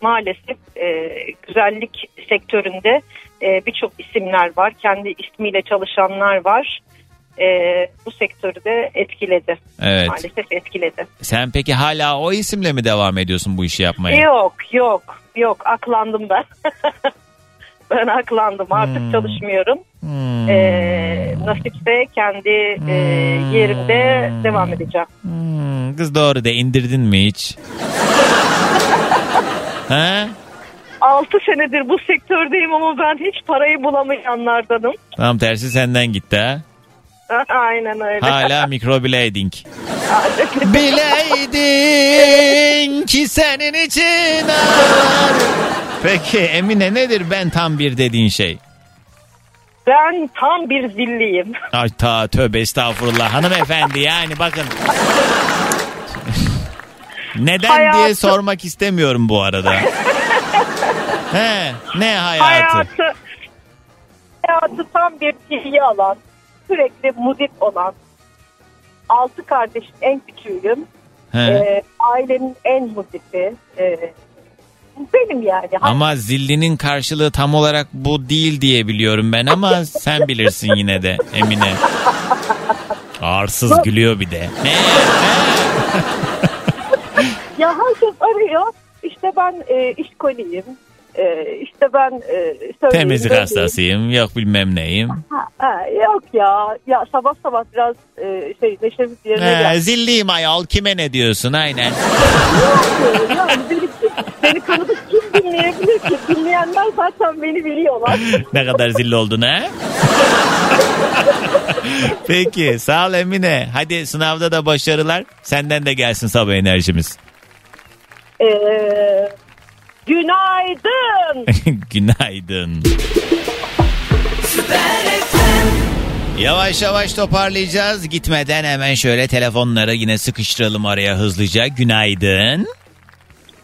maalesef e, güzellik sektöründe e, birçok isimler var. Kendi ismiyle çalışanlar var. E, bu sektörü de etkiledi. Evet. Maalesef etkiledi. Sen peki hala o isimle mi devam ediyorsun bu işi yapmaya? Yok yok yok aklandım ben. [laughs] ben aklandım artık Hmm. çalışmıyorum. E, nasipse kendi e, yerimde devam edeceğim. Hmm, kız doğru de indirdin mi hiç? [laughs] ha? 6 senedir bu sektördeyim ama ben hiç parayı bulamayanlardanım. Tam tersi senden gitti ha. [laughs] Aynen öyle. Hala microblading. Bileydin ki senin için ağlar. Peki Emine nedir ben tam bir dediğin şey? Ben tam bir zilliyim. Ay ta tövbe estağfurullah hanımefendi yani bakın. Neden diye Hayatı- sormak istemiyorum bu arada. [laughs] He, ne hayatı? Hayatı, hayatı tam bir ilgi alan, sürekli muzik olan, altı kardeşin en küçüğüyüm. He. Ee, ailenin en muzifi. Ee, benim yani. Ama zillinin karşılığı tam olarak bu değil diye biliyorum ben ama [laughs] sen bilirsin yine de Emine. Arsız gülüyor bir de. Ne? [laughs] Ya herkes arıyor. İşte ben e, işkoliyim. E, işte ben e, Temizlik hastasıyım. Yok bilmem neyim. Ha, ha, yok ya. Ya sabah sabah biraz e, şey neşemiz yerine He, geldi. zilliyim ayol kime ne diyorsun aynen. yani beni, beni tanıdık kim dinleyebilir ki? Dinleyenler zaten beni biliyorlar. [laughs] ne kadar zilli oldun ha? [laughs] Peki sağ ol Emine. Hadi sınavda da başarılar. Senden de gelsin sabah enerjimiz. E, günaydın. [laughs] Günaydın. Yavaş yavaş toparlayacağız. Gitmeden hemen şöyle telefonları yine sıkıştıralım araya hızlıca. Günaydın.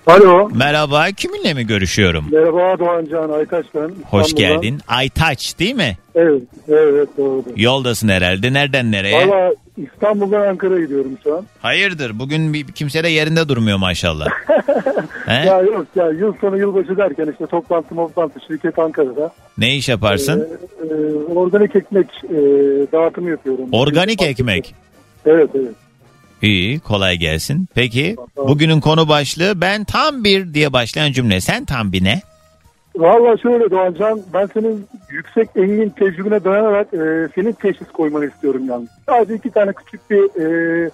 Alo. Merhaba. Kiminle mi görüşüyorum? Merhaba Doğan Can Aytaç ben. Hoş İstanbul'dan. geldin. Aytaç değil mi? Evet, evet doğru. Yoldasın herhalde. Nereden nereye? Valla İstanbul'dan Ankara'ya gidiyorum şu an. Hayırdır? Bugün bir, kimse de yerinde durmuyor maşallah. [laughs] He? Ya yok ya yıl sonu yılbaşı derken işte toplantı toplantı şirket Ankara'da. Ne iş yaparsın? Ee, e, organik ekmek e, dağıtımı yapıyorum. Organik ekmek. Evet evet. İyi kolay gelsin. Peki bugünün konu başlığı ben tam bir diye başlayan cümle. Sen tam bir ne? Valla şöyle Doğan Can ben senin yüksek engin tecrübene dayanarak e, senin teşhis koymanı istiyorum yalnız. Sadece iki tane küçük bir e,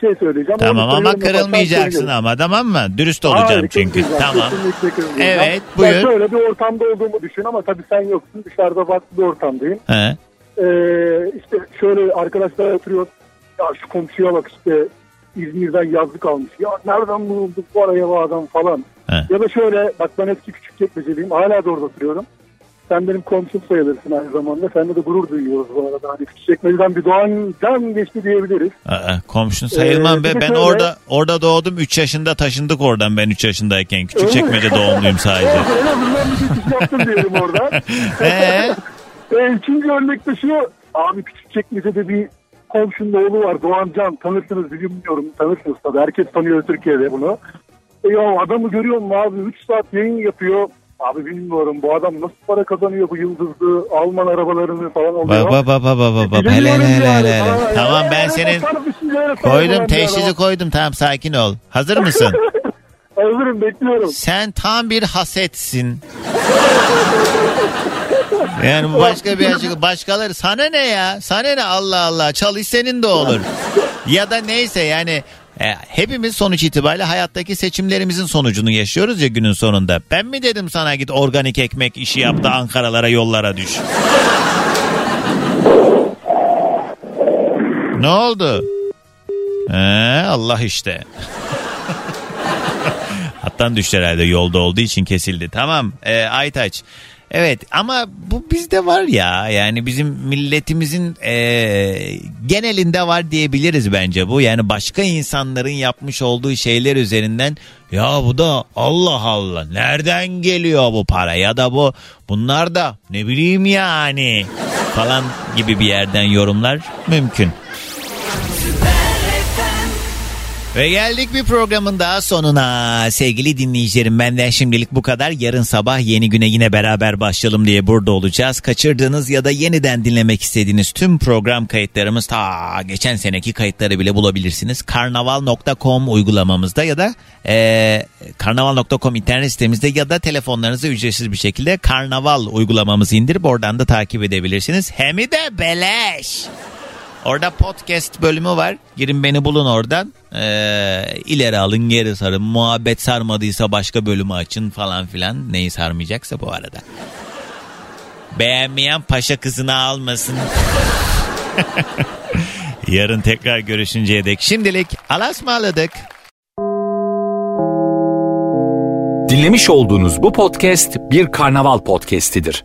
şey söyleyeceğim. Tamam ama kırılmayacaksın ama tamam mı? Dürüst olacağım Hayır, çünkü. Tamam. Evet Ben buyur. şöyle bir ortamda olduğumu düşün ama tabii sen yoksun. Dışarıda farklı bir ortamdayım. He. Ee, işte şöyle arkadaşlar oturuyor. Ya şu komşuya bak işte İzmir'den yazlık almış. Ya nereden bulduk bu araya bu adam falan. He. Ya da şöyle bak ben eski küçük çekmeceliyim. Hala da orada oturuyorum. Sen benim komşum sayılırsın aynı zamanda. Seninle de gurur duyuyoruz bu arada. Hani küçük çekmeceden bir doğan can geçti diyebiliriz. Aa, komşun sayılmam Ee, be. Ben şöyle- orada orada doğdum. 3 yaşında taşındık oradan ben 3 yaşındayken. Küçük çekmece doğumluyum sadece. [laughs] En azından bir geçiş yaptım diyelim orada. [laughs] Ee? [laughs] e, ikinci örnek de şu. Abi küçük çekmecede bir komşunun oğlu var. Doğan Can. Tanırsınız bilmiyorum. Tanırsınız tabii. Herkes tanıyor Türkiye'de bunu. E ya adamı görüyor musun abi? 3 saat yayın yapıyor. Abi bilmiyorum bu adam nasıl para kazanıyor bu yıldızlı Alman arabalarını falan oluyor. Baba baba baba baba. Hele hele hele hele. Tamam ben senin koydum teşhisi koydum. Tamam sakin ol. Hazır mısın? [laughs] Hazırım bekliyorum. Sen tam bir hasetsin. [laughs] Yani bu başka bir açık. Başkaları sana ne ya? Sana ne Allah Allah. Çalış senin de olur. [laughs] Ya da neyse yani e, hepimiz sonuç itibariyle hayattaki seçimlerimizin sonucunu yaşıyoruz ya günün sonunda. Ben mi dedim sana git organik ekmek işi yap da Ankara'lara yollara düş. [laughs] ne oldu? He, Allah işte. [laughs] Hattan düştü herhalde yolda olduğu için kesildi. Tamam e, Aytaç. Evet ama bu bizde var ya yani bizim milletimizin e, genelinde var diyebiliriz bence bu. Yani başka insanların yapmış olduğu şeyler üzerinden ya bu da Allah Allah nereden geliyor bu para ya da bu bunlar da ne bileyim yani falan gibi bir yerden yorumlar mümkün. Ve geldik bir programın daha sonuna. Sevgili dinleyicilerim benden şimdilik bu kadar. Yarın sabah yeni güne yine beraber başlayalım diye burada olacağız. Kaçırdığınız ya da yeniden dinlemek istediğiniz tüm program kayıtlarımız ta geçen seneki kayıtları bile bulabilirsiniz. Karnaval.com uygulamamızda ya da e, karnaval.com internet sitemizde ya da telefonlarınıza ücretsiz bir şekilde Karnaval uygulamamızı indirip oradan da takip edebilirsiniz. Hem de beleş. Orada podcast bölümü var. Girin beni bulun oradan. Ee, ileri alın geri sarın. Muhabbet sarmadıysa başka bölümü açın falan filan. Neyi sarmayacaksa bu arada. Beğenmeyen paşa kızını almasın. [laughs] Yarın tekrar görüşünceye dek. Şimdilik alasmaladık. Dinlemiş olduğunuz bu podcast bir karnaval podcastidir.